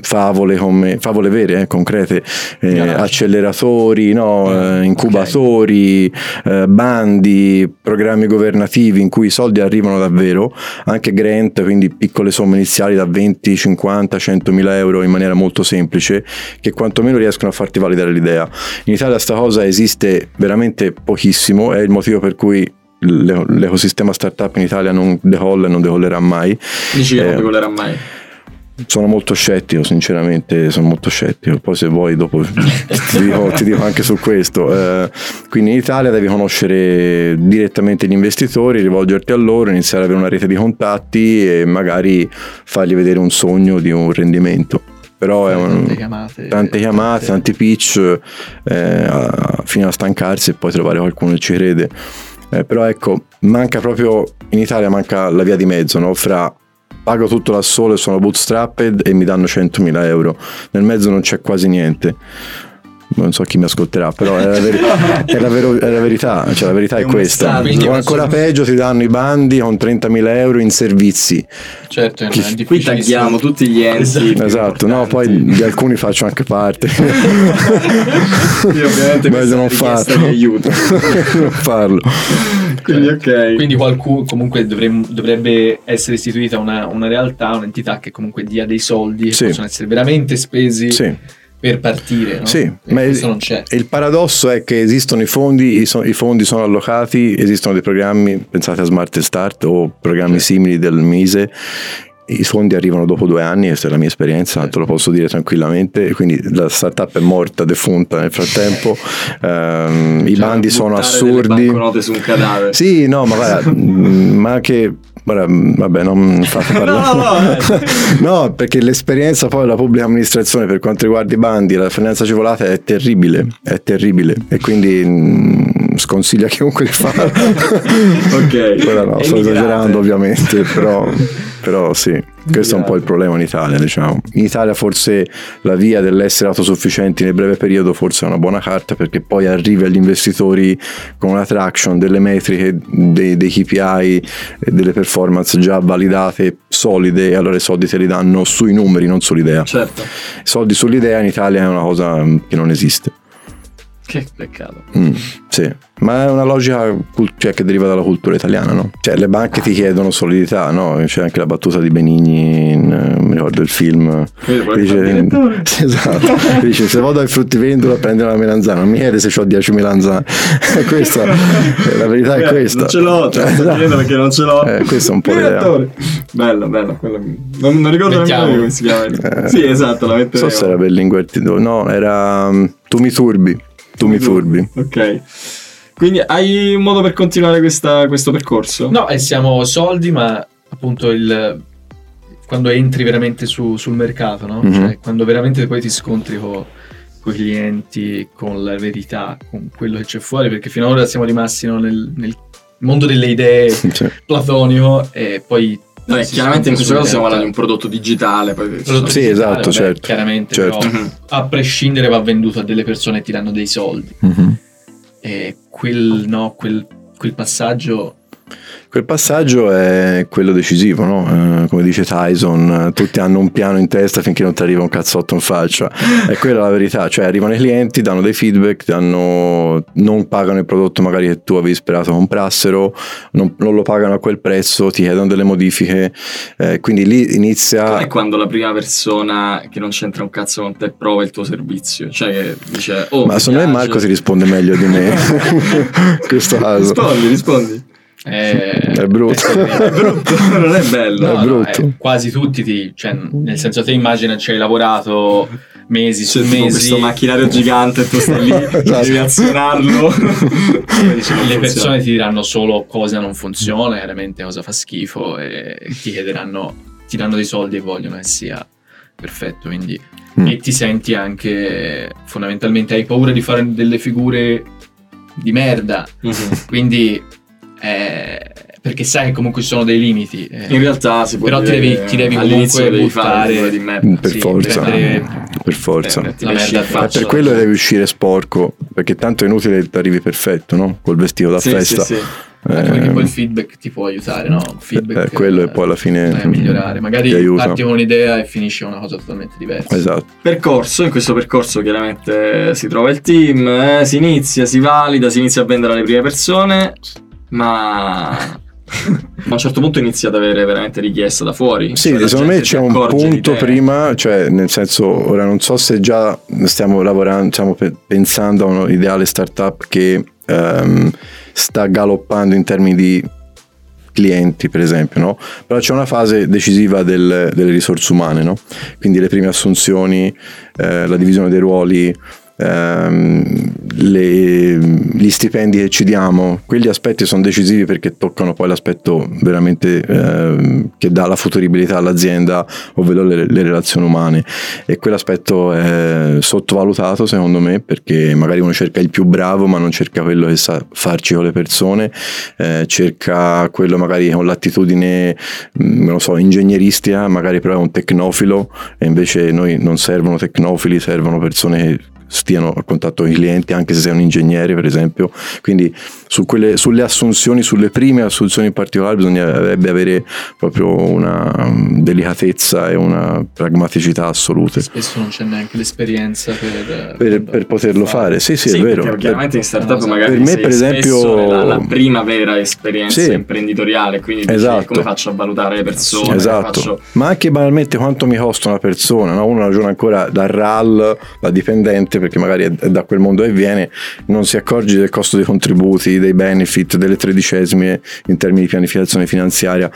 favole, come, favole vere, eh, concrete, eh, acceleratori, no, eh, incubatori, okay. Eh, bandi, programmi governativi in cui i soldi arrivano davvero, anche grant, quindi piccole somme iniziali da 20, 50, 100 mila euro in maniera molto semplice, che quantomeno riescono a farti validare l'idea. In Italia sta cosa esiste veramente pochissimo, è il motivo per cui l'ecosistema startup in Italia non decolla e non decollerà mai. Dici che non eh, decollerà mai? Sono molto scettico, sinceramente sono molto scettico. Poi se vuoi dopo ti, dico, ti dico, anche su questo. Eh, quindi in Italia devi conoscere direttamente gli investitori, rivolgerti a loro, iniziare ad avere una rete di contatti e magari fargli vedere un sogno di un rendimento. Però è un, tante chiamate, tante chiamate tanti pitch eh, fino a stancarsi e poi trovare qualcuno che ci crede. Eh, però ecco, manca proprio in Italia manca la via di mezzo no? fra pago tutto da solo e sono bootstrapped e mi danno 100.000 euro. Nel mezzo non c'è quasi niente. Non so chi mi ascolterà, però è la, veri- è la, vero- è la verità, cioè la verità è, è questa. O ancora peggio ti danno i bandi con 30.000 euro in servizi. Certo, è Chi- qui tagliamo tutti gli enti. Esatto, esatto. no, poi di alcuni faccio anche parte. [laughs] Io ovviamente Meglio non farlo. aiuto. [laughs] non farlo. Quindi, ok. Quindi qualcuno comunque dovremmo, dovrebbe essere istituita una, una, realtà, un'entità che comunque dia dei soldi sì. che possono essere veramente spesi. Sì per partire. No? Sì, e ma il, non c'è. il paradosso è che esistono i fondi, i, so, i, fondi sono allocati, esistono dei programmi, pensate a Smart Start o programmi sì. simili del Mise. I fondi arrivano dopo due anni, questa è la mia esperienza, sì. te lo posso dire tranquillamente, quindi la startup è morta, defunta nel frattempo, [laughs] um, cioè, i bandi sono assurdi. su un cadavere. Sì, no, ma guarda, [laughs] ma anche vabbè, non fate [laughs] parlare. no, no, [laughs] no, perché l'esperienza poi della pubblica amministrazione per quanto riguarda i bandi, la finanza agevolata è terribile, è terribile e quindi mh, mm, sconsiglio a chiunque di farlo. [laughs] ok. Ora no, sto esagerando ovviamente, però però sì, questo è un po' il problema in Italia, diciamo. In Italia forse la via dell'essere autosufficienti nel breve periodo forse è una buona carta perché poi arrivi agli investitori con una traction, delle metriche, dei, dei KPI, delle performance già validate, solide e allora i soldi te li danno sui numeri, non sull'idea. Certo. I soldi sull'idea in Italia è una cosa che non esiste. Che peccato. Mm, sì, ma è una logica cioè, che deriva dalla cultura italiana, no? Cioè, le banche ti chiedono solidità, no? C'è anche la battuta di Benigni, in, eh, mi ricordo il film. Dice, [laughs] esatto, dice, se vado ai fruttivendolo a prendere una melanzana, non mi chiede se ho 10 melanzane. [laughs] questa, la verità è eh, questa. Non ce l'ho, cioè, esatto. perché non ce l'ho. Eh, questo è un po' l'idea. Bello, bello. Quello... Non, non ricordo nemmeno come si chiama. Eh, sì, esatto, la metteremo. Non so se era Berlinguer, no, era um, Tu mi turbi. Tu mi turbi. Ok. Quindi hai un modo per continuare questa, questo percorso? No, e siamo soldi, ma appunto il, quando entri veramente su, sul mercato, no? Mm-hmm. Cioè, quando veramente poi ti scontri con i clienti, con la verità, con quello che c'è fuori, perché finora siamo rimasti no, nel, nel, mondo delle idee [laughs] cioè. platonico e poi Vabbè, chiaramente in questo caso stiamo parlando di un prodotto digitale. Poi prodotto sì, digitale, esatto, vabbè, certo. Chiaramente, certo. Però, uh-huh. a prescindere va venduto a delle persone e ti danno dei soldi. Uh-huh. E quel, no, quel, quel passaggio Quel passaggio è quello decisivo, no? eh, come dice Tyson, tutti hanno un piano in testa finché non ti arriva un cazzotto in faccia. È quella la verità, cioè arrivano i clienti, danno dei feedback, danno, non pagano il prodotto magari che tu avevi sperato comprassero, non, non lo pagano a quel prezzo, ti chiedono delle modifiche, eh, quindi lì inizia... È quando la prima persona che non c'entra un cazzo con te prova il tuo servizio, cioè dice... Oh, Ma secondo me Marco si risponde meglio di me [laughs] in questo caso. Rispondi, rispondi. È, è, brutto. [laughs] è brutto, non è bello. No, è brutto. No, quasi tutti ti, cioè, nel senso te immagina ci hai lavorato mesi su mesi. questo macchinario gigante e tu stai lì, [laughs] esatto. devi azionarlo. [laughs] le persone ti diranno solo cosa non funziona, chiaramente cosa fa schifo e ti chiederanno, ti danno dei soldi e vogliono che sia perfetto, quindi mm. e ti senti anche fondamentalmente hai paura di fare delle figure di merda. Mm-hmm. Quindi eh, perché sai che comunque ci sono dei limiti. Eh, In realtà si può Però ti devi, ti devi comunque buttare di merda. Per sì, forza, per forza. Eh, la merda faccia, per quello devi uscire sporco, perché tanto è inutile che arrivi perfetto, no? Col vestito da sì, festa. Sì, sì. Anche perché poi il feedback ti può aiutare, no? Feedback, eh, quello e poi alla fine a migliorare. Magari parti con un'idea e finisce una cosa totalmente diversa. Esatto. Percorso, in questo percorso chiaramente si trova il team, eh, si inizia, si valida, si inizia a vendere alle prime persone ma a un certo punto inizia ad avere veramente richiesta da fuori. Sì, cioè, secondo me c'è un punto prima, cioè nel senso, ora non so se già stiamo lavorando, stiamo pe- pensando a un ideale startup che um, sta galoppando in termini di clienti per esempio, no? però c'è una fase decisiva del, delle risorse umane, no? quindi le prime assunzioni, eh, la divisione dei ruoli, ehm, le, gli stipendi che ci diamo, quegli aspetti sono decisivi perché toccano poi l'aspetto veramente ehm, che dà la futuribilità all'azienda, ovvero le, le, relazioni umane. E quell'aspetto è sottovalutato secondo me perché magari uno cerca il più bravo ma non cerca quello che sa farci con le persone, eh, cerca quello magari con l'attitudine, mm, non so, ingegneristica, magari però è un tecnofilo e invece noi non servono tecnofili, servono persone che stiano a contatto con i clienti anche se sei un ingegnere per esempio quindi su quelle, sulle assunzioni sulle prime assunzioni in particolare bisognerebbe avere proprio una um, delicatezza e una pragmaticità assolute spesso non c'è neanche l'esperienza per, per, per poterlo fare. fare. sì sì, sì è vero chiaramente in startup no, magari per me per esempio la, la, prima vera esperienza sì. imprenditoriale quindi esatto. dici, come faccio a valutare le persone esatto faccio... ma anche banalmente quanto mi costa una persona no? uno ragiona ancora dal RAL da dipendente cliente perché magari è da quel mondo che viene, non si accorge del costo dei contributi, dei benefit, delle tredicesime in termini di pianificazione finanziaria.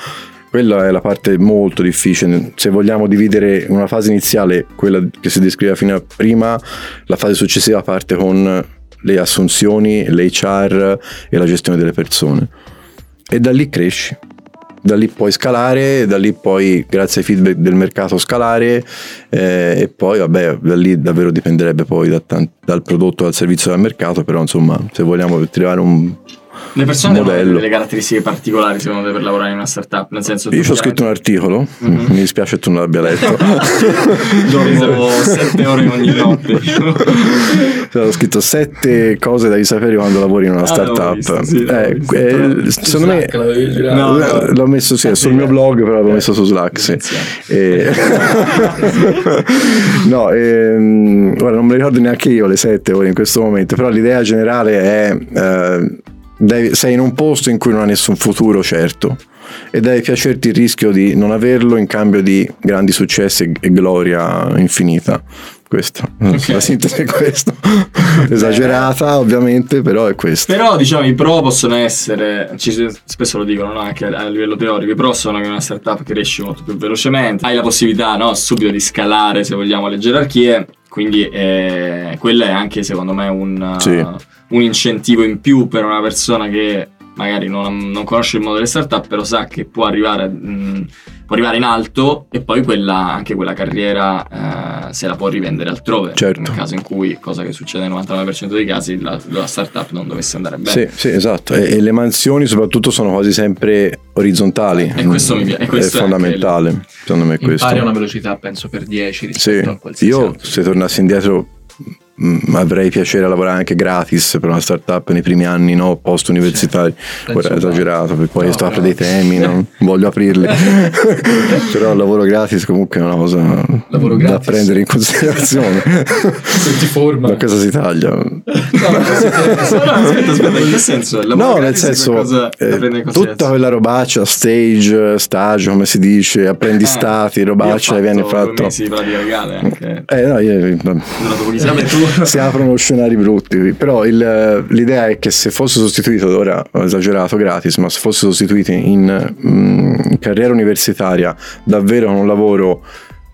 Quella è la parte molto difficile. Se vogliamo dividere una fase iniziale, quella che si descriveva fino a prima, la fase successiva parte con le assunzioni, l'HR e la gestione delle persone. E da lì cresci da lì puoi scalare, da lì poi grazie ai feedback del mercato scalare eh, e poi vabbè da lì davvero dipenderebbe poi da tanti, dal prodotto, dal servizio, dal mercato, però insomma se vogliamo trovare un, Le persone modello. hanno delle caratteristiche particolari secondo te per lavorare in una startup? Nel senso Io ci ho scritto un articolo, mm-hmm. mi dispiace che tu non l'abbia letto. [laughs] Dormo sette ore ogni [laughs] notte. ho scritto sette cose da sapere quando lavori in una startup. Ah, visto, sì, eh, eh, secondo me no, no, l'ho messo sì, sul mio blog, però l'ho messo su Slack. Sì. E... [laughs] no, ehm, guarda, non mi ricordo neanche io le sette ore in questo momento, però l'idea generale è eh, devi, sei in un posto in cui non ha nessun futuro certo e deve piacerti il rischio di non averlo in cambio di grandi successi e gloria infinita. Questo, okay. la sintesi è questo. [laughs] Esagerata ovviamente, però è questo. Però diciamo i pro possono essere, spesso lo dicono no? anche a, a, livello teorico, i pro sono che una startup cresce molto più velocemente, hai la possibilità no? subito di scalare se vogliamo le gerarchie, quindi eh, quello è anche secondo me un... Sì un incentivo in più per una persona che magari non, non, conosce il mondo delle startup, però sa che può arrivare, mh, può arrivare in alto e poi quella, anche quella carriera eh, se la può rivendere altrove. Certo. Nel caso in cui, cosa che succede nel 99% dei casi, la, la startup non dovesse andare bene. Sì, sì esatto. E, e, le mansioni soprattutto sono quasi sempre orizzontali. E questo mi piace. È fondamentale. Secondo me questo. Impari una velocità penso per 10 rispetto sì. a qualsiasi Io altro. se tornassi indietro Mm, avrei piacere a lavorare anche gratis per una startup nei primi anni no, post universitari sì, ora è esagerato perché poi no, sto apre dei temi non voglio aprirli. [laughs] Però il lavoro gratis comunque è una cosa lavoro da gratis. prendere in considerazione. [laughs] Se ti forma. Da cosa si taglia? No, aspetta aspetta in che senso? No nel senso eh, tutta quella robaccia stage stage come si dice apprendistati eh, robaccia viene fatto mesi pratica legale anche. Eh no io, tu [laughs] si aprono scenari brutti. Però il, l'idea è che se fosse sostituito, ora ho esagerato gratis, ma se fosse sostituito in, mm, in carriera universitaria davvero con un lavoro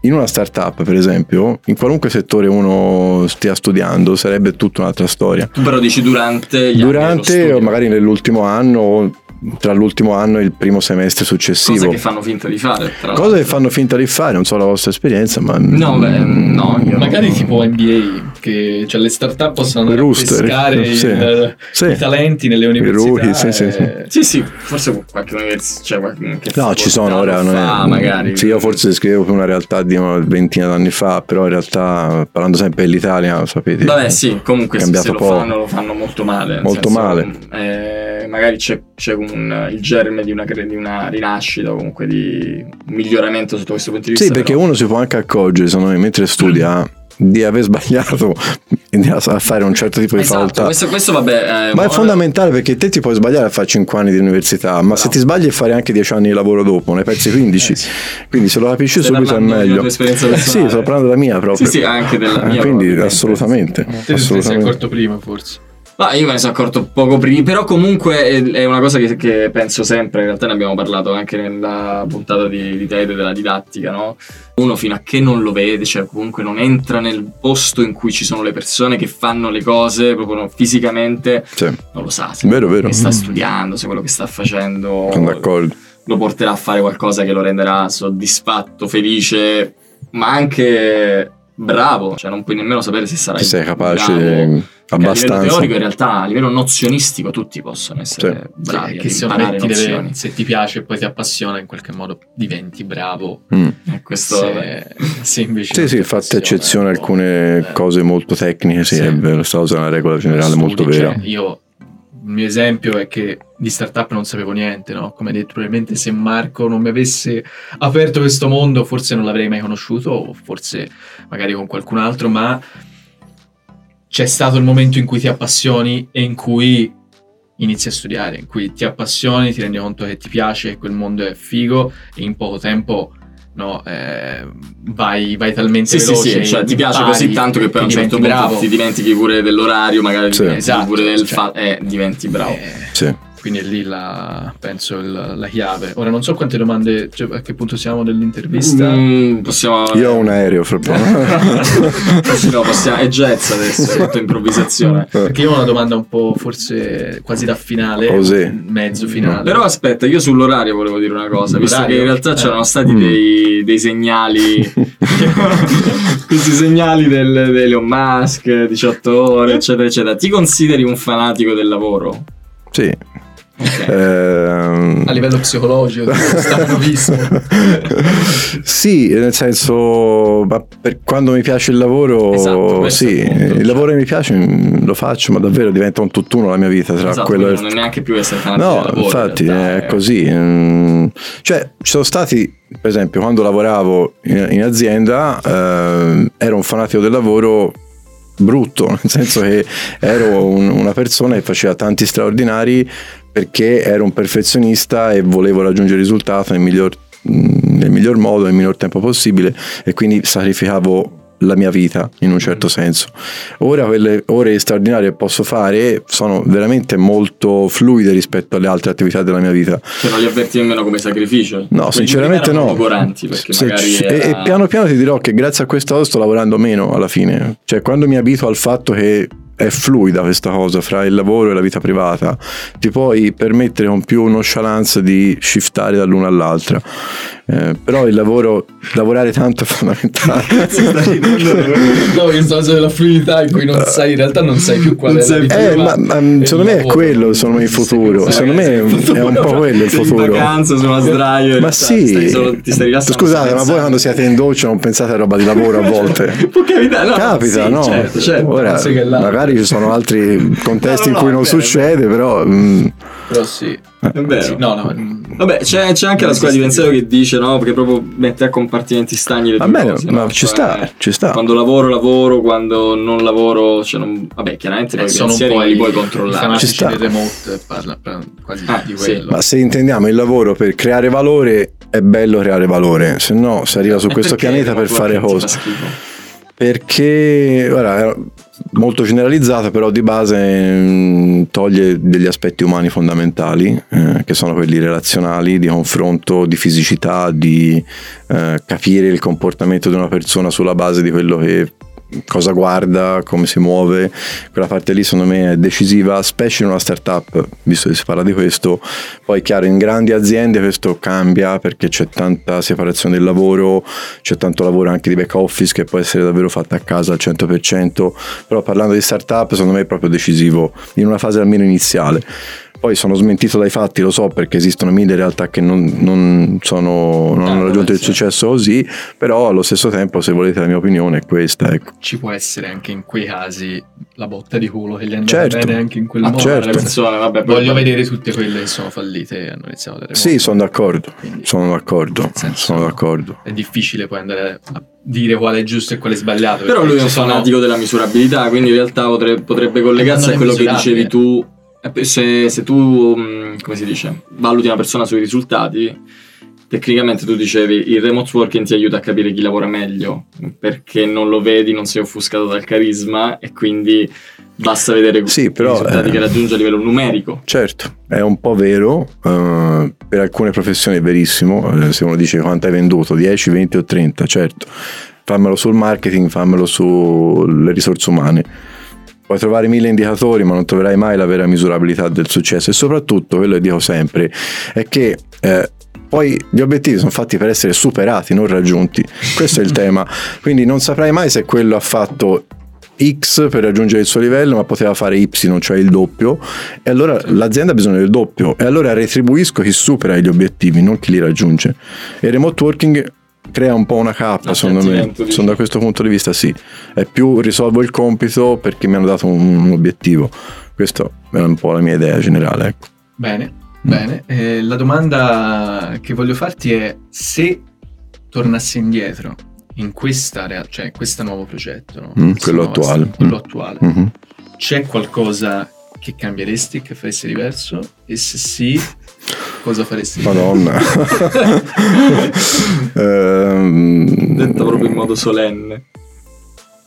in una startup, per esempio, in qualunque settore uno stia studiando, sarebbe tutta un'altra storia. Tu però dici durante gli Durante o magari nell'ultimo anno tra l'ultimo anno e il primo semestre successivo. Cose che fanno finta di fare. Cose che fanno finta di fare, non so la vostra esperienza, ma... No, beh, no. Magari tipo NBA, che cioè le start-up possono pescare sì. il, sì. i talenti nelle università. Rookie, sì, sì, sì. sì, sì, forse qualche università... Cioè, qualche no, ci sono ora. Fa, è, magari. Sì, io forse scrivevo una realtà di una ventina d'anni fa, però in realtà, parlando sempre dell'Italia, sapete... Vabbè, sì, comunque se, se lo fanno, lo fanno molto male. Molto senso, male. Eh, magari c'è, c'è un, il germe di una, di una rinascita o comunque di un miglioramento sotto questo punto di vista. Sì, perché però... uno si può anche accorgere, secondo me, mentre studia di aver sbagliato [laughs] a fare un certo tipo di esatto, facoltà. Questo, questo vabbè, eh, ma è fondamentale perché te ti puoi sbagliare a fare 5 anni di università, ma no. se ti sbagli a fare anche 10 anni di lavoro dopo, ne persi 15. Eh, sì. Quindi se lo capisci Stai subito è meglio. Eh, sì, sto parlando della mia proprio. Sì, sì, anche della mia. Quindi assolutamente. Te assolutamente. sei accorto prima forse. Ma io me ne sono accorto poco prima, però comunque è, una cosa che, che, penso sempre, in realtà ne abbiamo parlato anche nella puntata di, di TED della didattica, no? Uno fino a che non lo vede, cioè comunque non entra nel posto in cui ci sono le persone che fanno le cose proprio fisicamente, sì. non lo sa se vero, vero. sta studiando, se quello che sta facendo lo porterà a fare qualcosa che lo renderà soddisfatto, felice, ma anche bravo, cioè non puoi nemmeno sapere se sarai se sei capace bravo. Abbastanza. A livello teorico in realtà, a livello nozionistico tutti possono essere sì. bravi sì, che me ti deve, se ti piace e poi ti appassiona in qualche modo diventi bravo. Mm. E questo se, [laughs] se invece Sì, sì, fatte eccezione alcune eh. cose molto tecniche, sì, sì. è vero, sta una regola generale Studi, molto vera. Cioè, io il mio esempio è che di startup non sapevo niente, no? Come detto, probabilmente se Marco non mi avesse aperto questo mondo, forse non l'avrei mai conosciuto, o forse magari con qualcun altro, ma c'è stato il momento in cui ti appassioni e in cui inizi a studiare, in cui ti appassioni, ti rendi conto che ti piace, che quel mondo è figo e in poco tempo no, eh, vai, vai, talmente sì, veloce. Sì, sì, cioè ti piace così tanto che poi a un certo punto bravo. ti dimentichi pure dell'orario, magari sì. esatto, pure del cioè, fa- eh, diventi bravo. Eh, sì quindi è lì la, penso il, la chiave. Ora non so quante domande, cioè, a che punto siamo dell'intervista. Mm, possiamo... Io ho un aereo fra poco. [laughs] sì, no, possiamo... è jazz adesso, è tutta improvvisazione. Eh. Perché io ho una domanda un po' forse quasi da finale, Così. mezzo finale. Però aspetta, io sull'orario volevo dire una cosa, visto che in realtà eh. c'erano stati mm. dei, dei segnali, [laughs] questi segnali del, di Elon Musk, 18 ore, eccetera, eccetera. Ti consideri un fanatico del lavoro? Sì. Okay. Eh, a livello psicologico, stavano visto. [laughs] sì, nel senso, per quando mi piace il lavoro, esatto, sì, il, punto, il cioè. lavoro che mi piace mm, lo faccio, ma davvero diventa un tutt'uno la mia vita. Tra esatto, quello non è neanche più essere fan No, lavoro, infatti in realtà, è così. Mm, cioè, ci sono stati, per esempio, quando lavoravo in, in azienda, eh, ero un fanatico del lavoro brutto, [laughs] nel senso che ero un, una persona che faceva tanti straordinari perché ero un perfezionista e volevo raggiungere il risultato nel miglior, nel miglior modo, nel minor tempo possibile e quindi sacrificavo la mia vita in un certo senso. Ora quelle ore straordinarie che posso fare sono veramente molto fluide rispetto alle altre attività della mia vita. Cioè non li avverti nemmeno come sacrificio? No, sinceramente no. Perché era... e, e piano piano ti dirò che grazie a questo sto lavorando meno alla fine. Cioè quando mi abituo al fatto che è fluida questa cosa fra il lavoro e la vita privata, ti puoi permettere con più nonchalance di shiftare dall'una all'altra. Eh, però il lavoro, lavorare tanto è fondamentale. [laughs] [laughs] no, il senso della fluidità in cui non sai, in realtà non sai più qual è la vita eh, ma, ma secondo me è quello, secondo me il futuro. Secondo me è un po' quello il futuro. In vacanza su una sdraio. Ma sì. Stai solo, ti stai Scusate, ma voi quando siete in doccia non pensate a roba di lavoro a volte? [laughs] Può capitare, no, Capita, sì, no? Certo, certo. Ora, magari ci sono altri contesti no, no, in cui non succede, però... Mm, però sì. È vero. Sì, no, no. Vabbè, c'è, c'è anche la scuola di pensiero che dice, no? Perché proprio mette a compartimenti stagni le due cose, ma no? ci cioè, sta, ci sta. Quando lavoro, lavoro, quando non lavoro, cioè non... vabbè, chiaramente eh, poi sono un po' li puoi controllare. Ci sta. remote parla quasi ah, di quello. Sì. Ma se intendiamo il lavoro per creare valore, è bello creare valore, se no si arriva su questo pianeta per fare cose. Perché, guarda, molto generalizzata, però di base mm, toglie degli aspetti umani fondamentali, eh, che sono quelli relazionali, di confronto, di fisicità, di eh, capire il comportamento di una persona sulla base di quello che cosa guarda, come si muove, quella parte lì secondo me è decisiva, specie in una startup, visto che si parla di questo. Poi chiaro, in grandi aziende questo cambia perché c'è tanta separazione del lavoro, c'è tanto lavoro anche di back office che può essere davvero fatto a casa al 100%, però parlando di startup secondo me è proprio decisivo, in una fase almeno iniziale. Poi sono smentito dai fatti, lo so perché esistono mille realtà che non, non, sono, non hanno ah, raggiunto il successo così, però allo stesso tempo se volete la mia opinione è questa. Ecco. Ci può essere anche in quei casi la botta di culo che gli hanno certo. bene anche in quel ah, modo. Certo. Persone, vabbè, Voglio poi... vedere tutte quelle che sono fallite e hanno iniziato a dare Sì, sono d'accordo, Quindi, sono d'accordo, sono d'accordo. È difficile poi andare a dire quale è giusto e quale è sbagliato. Però lui è un fanatico della misurabilità, quindi in realtà potrebbe, potrebbe collegarsi a quello che dicevi tu se, se, tu, mm, come si dice, valuti una persona sui risultati, tecnicamente tu dicevi il remote working ti aiuta a capire chi lavora meglio, perché non lo vedi, non sei offuscato dal carisma e quindi basta vedere sì, però, i risultati eh, che raggiunge a livello numerico. Certo, è un po' vero, uh, per alcune professioni è verissimo, uh, se uno dice quanto hai venduto, 10, 20 o 30, certo, fammelo sul marketing, fammelo sulle risorse umane Puoi trovare mille indicatori, ma non troverai mai la vera misurabilità del successo. E soprattutto, quello che dico sempre, è che eh, poi gli obiettivi sono fatti per essere superati, non raggiunti. Questo è il [laughs] tema. Quindi non saprai mai se quello ha fatto X per raggiungere il suo livello, ma poteva fare Y, cioè il doppio, e allora l'azienda ha bisogno del doppio, e allora retribuisco chi supera gli obiettivi, non chi li raggiunge. E il remote working crea un po' una cappa, secondo me. Sono da questo punto di vista sì. È più risolvo il compito perché mi hanno dato un, un obiettivo. Questa è un po' la mia idea generale. Ecco. Bene, mm. bene. Eh, la domanda che voglio farti è se tornassi indietro in questa, rea- cioè, questo nuovo progetto, no? mm, quello attuale, quello attuale. Mm-hmm. c'è qualcosa che cambieresti, che faresti diverso? E se sì, cosa faresti? Madonna. [laughs] ehm, Detto proprio in modo solenne.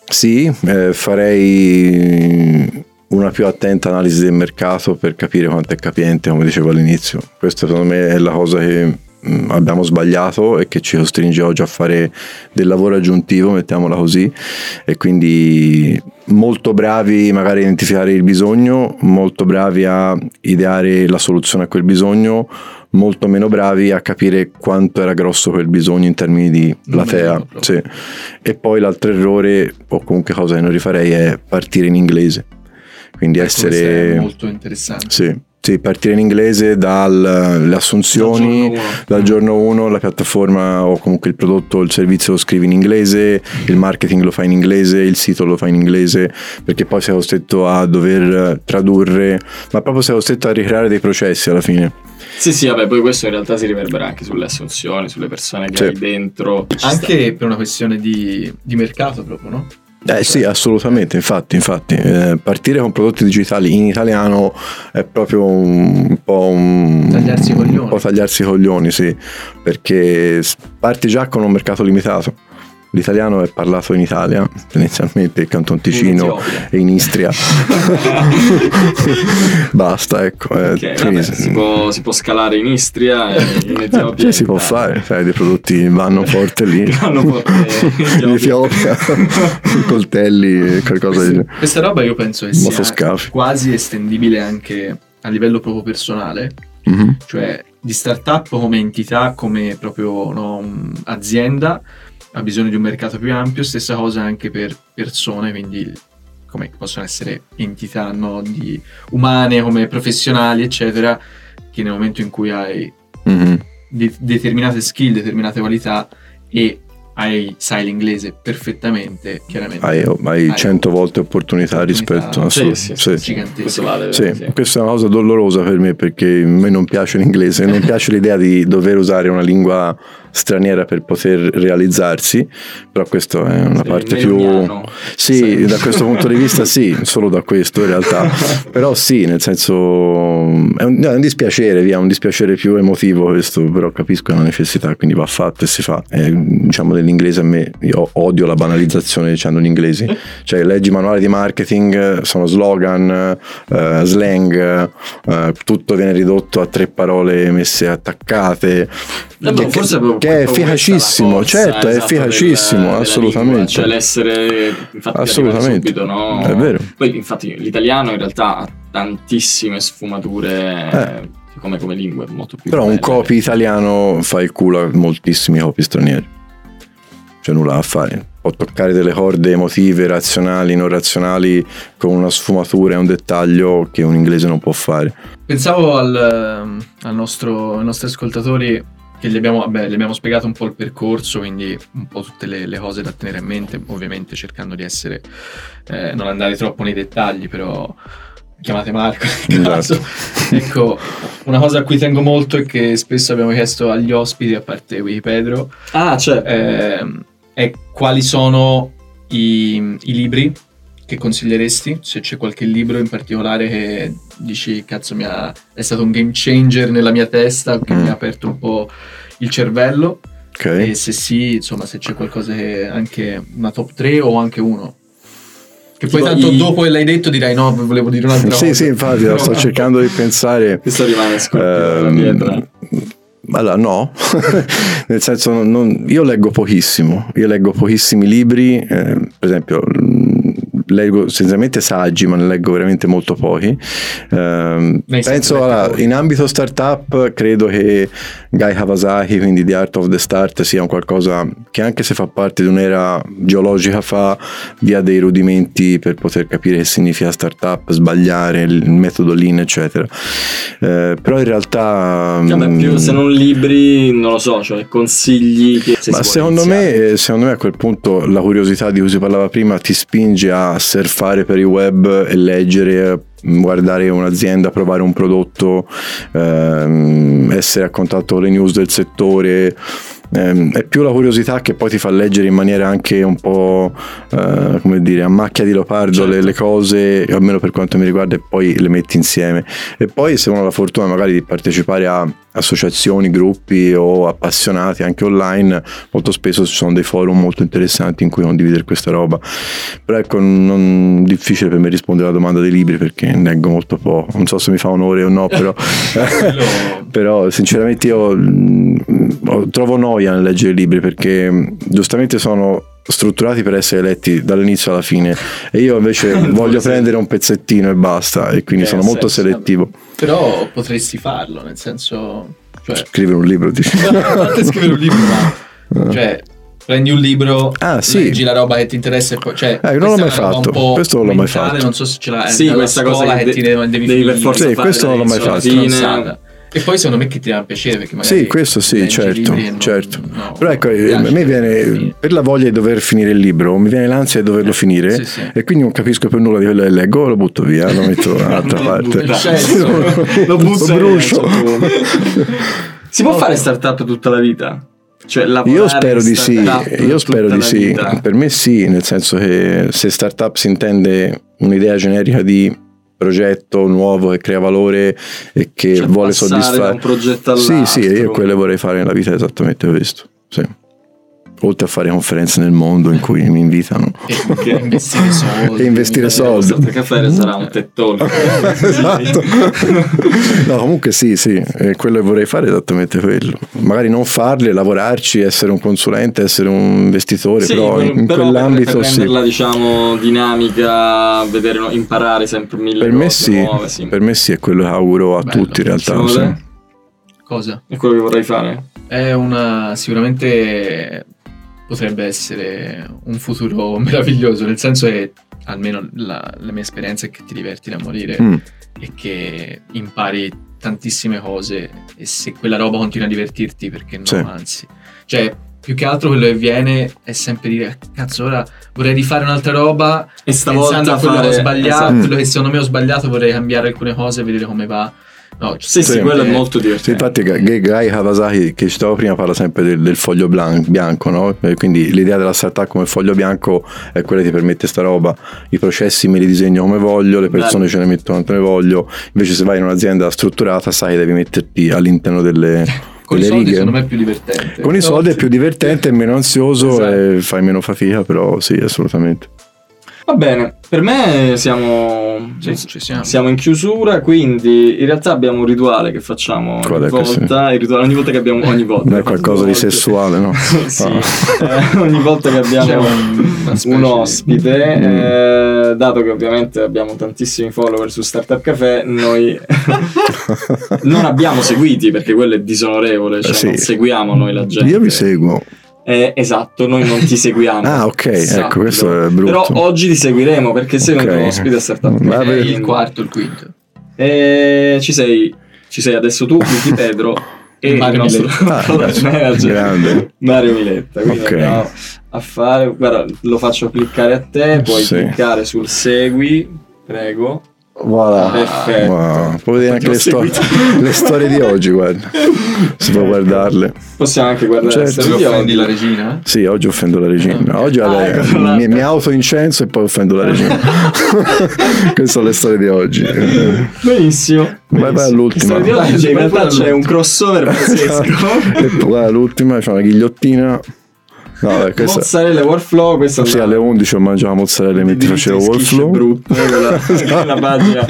Sì, eh, farei una più attenta analisi del mercato per capire quanto è capiente, come dicevo all'inizio. Questa secondo me è la cosa che abbiamo sbagliato e che ci costringe oggi a fare del lavoro aggiuntivo, mettiamola così, e quindi molto bravi magari a identificare il bisogno, molto bravi a ideare la soluzione a quel bisogno, molto meno bravi a capire quanto era grosso quel bisogno in termini di platea. Sì. E poi l'altro errore, o comunque cosa che non rifarei, è partire in inglese. Quindi essere... Molto interessante. Sì Sì, partire in inglese dalle assunzioni, dal giorno 1 la piattaforma o comunque il prodotto o il servizio lo scrivi in inglese, il marketing lo fai in inglese, il sito lo fai in inglese, perché poi sei costretto a dover tradurre, ma proprio sei costretto a ricreare dei processi alla fine. Sì, sì, vabbè, poi questo in realtà si riverbera anche sulle assunzioni, sulle persone che sì. hai dentro. Anche sta. per una questione di, di mercato proprio, no? Eh sì, assolutamente, infatti, infatti eh, partire con prodotti digitali in italiano è proprio un po' un... Tagliarsi i coglioni. Un po' tagliarsi i coglioni, sì, perché parti già con un mercato limitato L'italiano è parlato in Italia, tendenzialmente il Canton Ticino e in Istria. [laughs] Basta, ecco. Eh, okay, vabbè, si, può, si, può, scalare in Istria e in Etiopia. Sì, si può fare, sai, dei prodotti vanno forte lì. [laughs] vanno forte in [laughs] Etiopia. coltelli, qualcosa di... Questa roba io penso che sia quasi estendibile anche a livello proprio personale. Mm-hmm. Cioè di startup come entità, come proprio no, azienda ha bisogno di un mercato più ampio, stessa cosa anche per persone, quindi come possono essere entità no, di, umane come professionali, eccetera, che nel momento in cui hai mm-hmm. de- determinate skill, determinate qualità e hai, sai l'inglese perfettamente, chiaramente. Hai, hai, cento volte opportunità, opportunità rispetto a sì, sì, sì, gigantesco. Vale, sì, sì. Questa è una cosa dolorosa per me perché a me non piace l'inglese, non piace l'idea di dover usare una lingua straniera per poter realizzarsi, però questa è una sì, parte più... Sì, sì, da questo punto di vista sì, solo da questo in realtà, [laughs] però sì, nel senso è un, è un, dispiacere, via, un dispiacere più emotivo questo, però capisco la necessità, quindi va fatto e si fa. E, diciamo dell'inglese a me, io odio la banalizzazione dicendo l'inglese, [laughs] cioè leggi manuali di marketing, sono slogan, uh, slang, uh, tutto viene ridotto a tre parole messe attaccate. No, che, forse che è efficacissimo, forza, certo, esatto, è efficacissimo, del, assolutamente. Cioè l'essere, infatti, assolutamente. Subito, no? È vero. Poi, infatti, l'italiano in realtà ha tantissime sfumature. Eh. Come, come lingue molto più però belle. un copy italiano fa il culo a moltissimi copy stranieri c'è nulla da fare può toccare delle corde emotive, razionali, non razionali con una sfumatura e un dettaglio che un inglese non può fare pensavo al, al nostro, ai nostri ascoltatori che gli abbiamo, vabbè, gli abbiamo, spiegato un po' il percorso, quindi un po' tutte le, le cose da tenere a mente, ovviamente cercando di essere, eh, non andare troppo nei dettagli, però chiamate Marco esatto. ecco, una cosa a cui tengo molto è che spesso abbiamo chiesto agli ospiti, a parte Wikipedro, ah, certo. eh, è quali sono i, i libri che consiglieresti? Se c'è qualche libro in particolare che dici, cazzo, mi ha, è stato un game changer nella mia testa, che mm. mi ha aperto un po' il cervello. Okay. E se sì, insomma, se c'è qualcosa che anche una top 3 o anche uno. Che poi tipo tanto i... dopo che l'hai detto dirai no, volevo dire un'altra sì, cosa. Sì, sì, infatti, sto [laughs] cercando di pensare. Questo rimane scoperto. Ehm, allora, no, [laughs] nel senso, non, io leggo pochissimo, io leggo pochissimi libri, eh, per esempio leggo essenzialmente saggi, ma ne leggo veramente molto pochi. Eh, penso alla, in ambito startup, credo che Guy Kawasaki, quindi The Art of the Start, sia un qualcosa che anche se fa parte di un'era geologica fa dia dei rudimenti per poter capire che significa startup, sbagliare, il metodo lean, eccetera. Eh, però in realtà... Vabbè, più se non libri, non lo so, cioè consigli che... Ma secondo me, secondo me a quel punto la curiosità di cui si parlava prima ti spinge a surfare per il web e leggere guardare un'azienda, provare un prodotto, ehm, essere a contatto con le news del settore, ehm, è più la curiosità che poi ti fa leggere in maniera anche un po' eh, come dire a macchia di leopardo certo. le, le, cose almeno per quanto mi riguarda e poi le metti insieme e poi se uno ha la fortuna magari di partecipare a associazioni, gruppi o appassionati anche online molto spesso ci sono dei forum molto interessanti in cui condividere questa roba. Però ecco non difficile per me rispondere alla domanda dei libri perché leggo molto poco. Non so se mi fa onore o no però, [laughs] [laughs] però sinceramente io mm, trovo noia noia nel leggere i libri perché giustamente sono strutturati per essere letti dall'inizio alla fine e io invece [laughs] voglio prendere un pezzettino e basta e quindi eh, sono molto senso, selettivo però potresti farlo nel senso cioè... scrivere un libro dici [laughs] scrivere un libro ma cioè prendi un libro, ah, sì. leggi la roba che ti interessa e poi cioè, eh, non l'ho mai fatto. Questo non l'ho mai fatto. Non so se ce l'ha sì, questa cosa che, che ti devi, devi per forza sì, questo non l'ho mai fatto. E poi secondo me che ti dà piacere perché magari Sì, questo sì, certo, non, certo. No, Però ecco, a me viene per la voglia di dover finire il libro, mi viene l'ansia di doverlo finire sì, sì. e quindi non capisco per nulla di quello che leggo, lo butto via, lo metto [laughs] da un'altra parte. lo butto bruscio. [laughs] si può fare startup tutta la vita? Cioè, io spero di sì, io spero di sì. Per me sì, nel senso che se startup si intende un'idea generica di progetto nuovo che crea valore e che cioè vuole soddisfare da un progetto all'altro. Sì, sì, io quello vorrei fare nella vita esattamente questo. Sì oltre a fare conferenze nel mondo in cui mi invitano [laughs] e investire soldi e investire soldi il caffè sarà un tettone [laughs] esatto no comunque sì sì quello che vorrei fare è esattamente quello magari non farli lavorarci essere un consulente essere un investitore sì, però in, però quell'ambito per renderla sì. diciamo dinamica vedere imparare sempre mille per me sì, nuove, sì, per me sì è quello che auguro a Bello. tutti in realtà sì. cosa? è quello che vorrei fare è una sicuramente potrebbe essere un futuro [laughs] meraviglioso, nel senso che almeno la, la mia esperienza è che ti diverti da morire mm. e che impari tantissime cose e se quella roba continua a divertirti perché no, sì. anzi. Cioè, più che altro quello che viene è sempre dire cazzo ora vorrei rifare un'altra roba e stavolta pensando a quello fare... che ho sbagliato, esatto. quello che secondo me ho sbagliato vorrei cambiare alcune cose e vedere come va No, sì, sì, quello è molto divertente. Sì, infatti Guy Kawasaki che citavo prima parla sempre del, del foglio bianco, no? quindi l'idea della startup come foglio bianco è quella che ti permette sta roba, i processi me li disegno come voglio, le persone Bello. ce ne mettono quanto ne voglio, invece se vai in un'azienda strutturata sai che devi metterti all'interno delle... [laughs] Con i soldi righe. secondo me è più divertente. Con i soldi è più divertente, è meno ansioso esatto. e fai meno fatica, però sì, assolutamente. Va bene, per me siamo, sì, siamo. siamo, in chiusura, quindi in realtà abbiamo un rituale che facciamo ogni volta, sì. rituale, ogni volta che abbiamo ogni volta. Non è qualcosa di sessuale, no? [laughs] sì, eh, ogni volta che abbiamo un, un, ospite, di... eh, dato che ovviamente abbiamo tantissimi follower su Startup Café, noi [laughs] non abbiamo seguiti perché quello è disonorevole, cioè eh, non seguiamo noi la gente. Io vi seguo. Eh, esatto, noi non ti seguiamo. [laughs] ah, ok, esatto. ecco, questo è brutto. Però oggi ti seguiremo perché sei okay. un ospite a Startup Vabbè. il quarto, il quinto. E ci sei, ci sei adesso tu, quindi Pedro [laughs] e Mario il nostro ah, [laughs] manager Mario Miletta. Quindi okay. andiamo a fare, guarda, lo faccio cliccare a te, puoi sì. cliccare sul segui, prego. Voilà. Perfetto. Wow. Puoi vedere anche le, sto- [laughs] le, storie di oggi, guarda. Si può guardarle. Possiamo anche guardare certo. storie offendi la regina? Sì, oggi offendo la regina. Oggi ah, ecco, mi, mi auto-incenso e poi offendo la regina. [laughs] Queste sono le storie di oggi. Benissimo. Vai, vai all'ultima. Oggi, in realtà c'è un crossover [laughs] pazzesco. e poi all'ultima c'è una ghigliottina. No, beh, questa... Mozzarella Warflow, questa sì, alle 11 ho mangiato mozzarella e mentre facevo Warflow. brutto, quella, [laughs] la pagina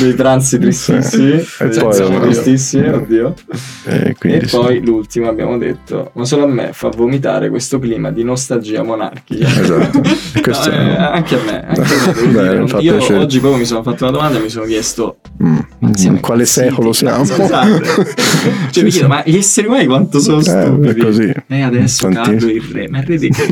dei pranzi tristissimi. E poi tristissimi, oddio. E, e poi l'ultimo abbiamo detto, ma solo a me fa vomitare questo clima di nostalgia monarchica. Esatto. [laughs] no, eh, anche a me, anche a me [laughs] Beh, io piacere. oggi proprio mi sono fatto una domanda e mi sono chiesto mm. in quale secolo siamo? Esatto. cioè mi chiedo, ma gli esseri umani quanto sono eh, stupidi? Così. E adesso Tantissimo. il re, ma è ridicolo.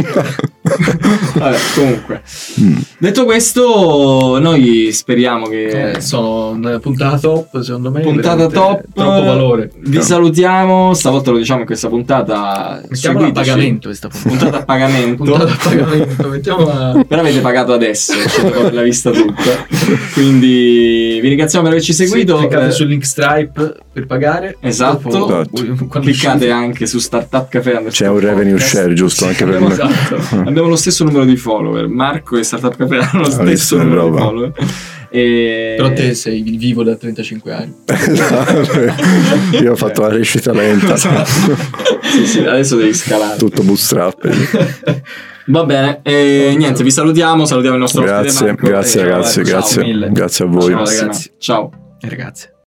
[laughs] Vabbè, comunque. Mm. Detto questo, noi speriamo che... Eh, sono una puntata top, secondo me. Puntata top. Troppo valore. Vi no. salutiamo, stavolta lo diciamo in questa puntata. Mettiamola a pagamento questa puntata. Puntata a pagamento. puntata a pagamento, mettiamola... Però avete pagato adesso, ce l'ha vista tutta. Quindi vi ringraziamo per averci seguito. Sì, cliccate eh, sul link Stripe per pagare. Esatto. Dopo, esatto. Cliccate anche su Startup Café. C'è un revenue share giusto anche per me. Esatto. [laughs] Abbiamo lo stesso numero di follower. Marco e Startup Café hanno lo stesso numero roba. di follower. E... Però te sei vivo da 35 anni. [laughs] Io ho fatto la recita lenta. sì, sì, adesso devi scalare. Tutto bootstrap. [laughs] Va bene, e niente, vi salutiamo, salutiamo il nostro grazie, ospite Grazie, ragazzi, grazie, grazie a voi. Ciao ragazzi. Ciao. Ragazzi.